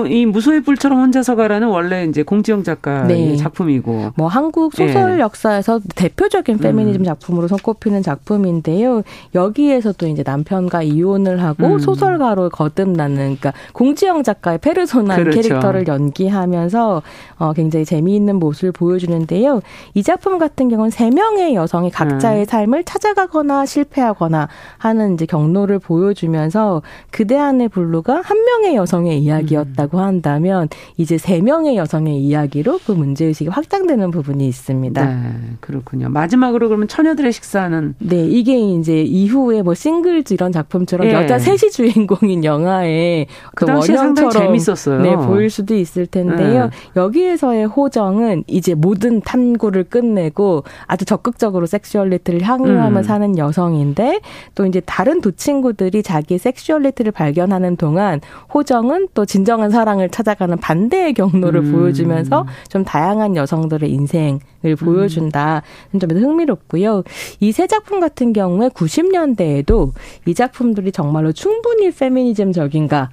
이 무소의 뿔처럼 혼자서 가라는 원래 이제 공지영 작가의 네. 작품이고 뭐 한국 소설 네. 역사에서 대표적인 페미니즘 음. 작품으로 손꼽히는 작품인데요. 여기에서도 이제 남편과 이혼을 하고 음. 소설가로 거듭나는 그러니까 공지영 작가의 페르소나 그렇죠. 캐릭터를 연기하면서 어 굉장히 재미있는 모습을 보여주는데요. 이 작품 같은 경우는 세 명의 여성이 각자의 음. 삶을 찾아가거나 실패하거나 하는 이제 경로를 보여주면서 그대 안의 블루가 한 명의 여성의 이야기였 다고 음. 한다면 이제 세 명의 여성의 이야기로 그 문제 의식이 확장되는 부분이 있습니다. 네, 그렇군요. 마지막으로 그러면 처녀들의 식사는 네, 이게 이제 이후에 뭐 싱글즈 이런 작품처럼 네. 여자 셋이 주인공인 영화에 그, 그 원형처럼 재밌었어요. 네, 보일 수도 있을 텐데요. 네. 여기에서의 호정은 이제 모든 탐구를 끝내고 아주 적극적으로 sexuality를 향유하며 음. 사는 여성인데 또 이제 다른 두 친구들이 자기 sexuality를 발견하는 동안 호정은 또 진정 한 사랑을 찾아가는 반대의 경로를 음. 보여주면서 좀 다양한 여성들의 인생을 보여준다. 음. 좀 흥미롭고요. 이 세 작품 같은 경우에 90년대에도 이 작품들이 정말로 충분히 페미니즘적인가라는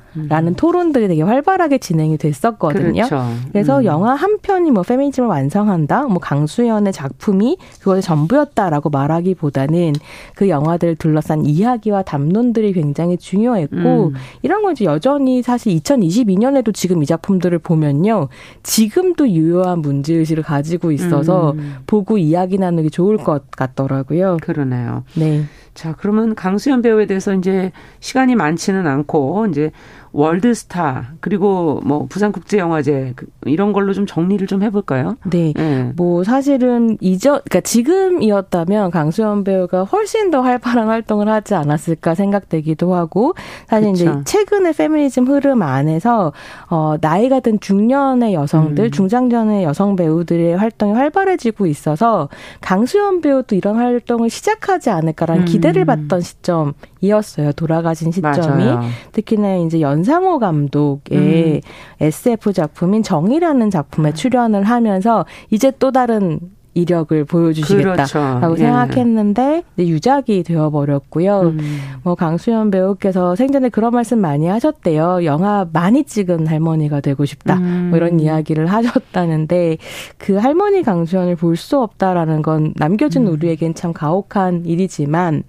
음. 토론들이 되게 활발하게 진행이 됐었거든요. 그렇죠. 그래서 음. 영화 한 편이 뭐 페미니즘을 완성한다, 뭐 강수연의 작품이 그것의 전부였다라고 말하기보다는 그 영화들을 둘러싼 이야기와 담론들이 굉장히 중요했고 음. 이런 건 이제 여전히 사실 2022 년에도 지금 이 작품들을 보면요. 지금도 유효한 문제의식을 가지고 있어서 음. 보고 이야기 나누기 좋을 것 같더라고요. 그러네요. 네. 자, 그러면 강수연 배우에 대해서 이제 시간이 많지는 않고 이제 월드스타 그리고 뭐 부산국제영화제 그 이런 걸로 좀 정리를 좀 해볼까요? 네. 네. 뭐 사실은 이전 그러니까 지금이었다면 강수연 배우가 훨씬 더 활발한 활동을 하지 않았을까 생각되기도 하고 사실 그쵸. 이제 최근의 페미니즘 흐름 안에서 어 나이가 든 중년의 여성들, 음. 중장년의 여성 배우들의 활동이 활발해지고 있어서 강수연 배우도 이런 활동을 시작하지 않을까라는 음. 기대를 받던 시점이었어요. 돌아가신 시점이 맞아요. 특히나 이제 연 안상호 감독의 음. SF 작품인 정이라는 작품에 출연을 하면서 이제 또 다른 이력을 보여주시겠다라고 그렇죠. 예. 생각했는데 예. 유작이 되어버렸고요. 음. 뭐 강수연 배우께서 생전에 그런 말씀 많이 하셨대요. 영화 많이 찍은 할머니가 되고 싶다. 음. 뭐 이런 이야기를 하셨다는데 그 할머니 강수연을 볼 수 없다라는 건 남겨진 음. 우리에겐 참 가혹한 일이지만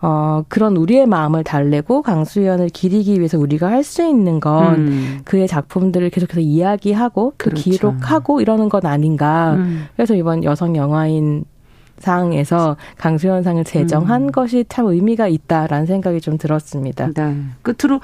어, 그런 우리의 마음을 달래고 강수연을 기리기 위해서 우리가 할 수 있는 건 음. 그의 작품들을 계속해서 이야기하고 또 그렇죠. 기록하고 이러는 것 아닌가. 음. 그래서 이번 여성 영화인 상에서 강수연상을 제정한 음. 것이 참 의미가 있다라는 생각이 좀 들었습니다. 네. 끝으로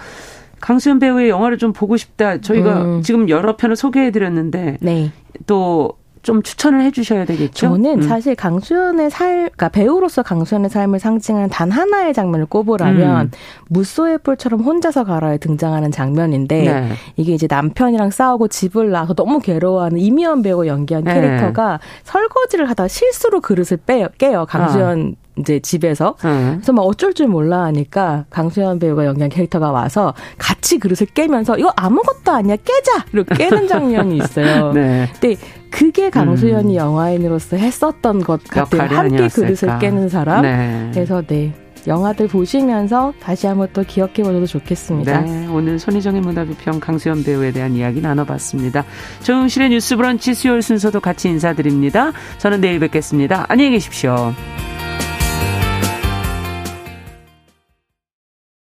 강수연 배우의 영화를 좀 보고 싶다. 저희가 음. 지금 여러 편을 소개해드렸는데 네. 또 좀 추천을 해주셔야 되겠죠. 저는 음. 사실 강수연의 살, 그러니까 배우로서 강수연의 삶을 상징하는 단 하나의 장면을 꼽으라면 음. 무소의 뿔처럼 혼자서 가라에 등장하는 장면인데 네. 이게 이제 남편이랑 싸우고 집을 나서 너무 괴로워하는 이미연 배우가 연기한 네. 캐릭터가 설거지를 하다 실수로 그릇을 빼요, 깨요. 강수연 아. 이제 집에서 음. 그래서 막 어쩔 줄 몰라 하니까 강수연 배우가 연기한 캐릭터가 와서 같이 그릇을 깨면서 이거 아무것도 아니야 깨자 이렇게 깨는 장면이 있어요. 네. 근데 그게 강수연이 음. 영화인으로서 했었던 것 같아요. 함께 아니었을까. 그릇을 깨는 사람. 네. 그래서 네. 영화들 보시면서 다시 한번 또 기억해 보셔도 좋겠습니다. 네, 오늘 손희정의 문화비평 강수연 배우에 대한 이야기 나눠봤습니다. 정용실의 뉴스 브런치 수요일 순서도 같이 인사드립니다. 저는 내일 뵙겠습니다. 안녕히 계십시오.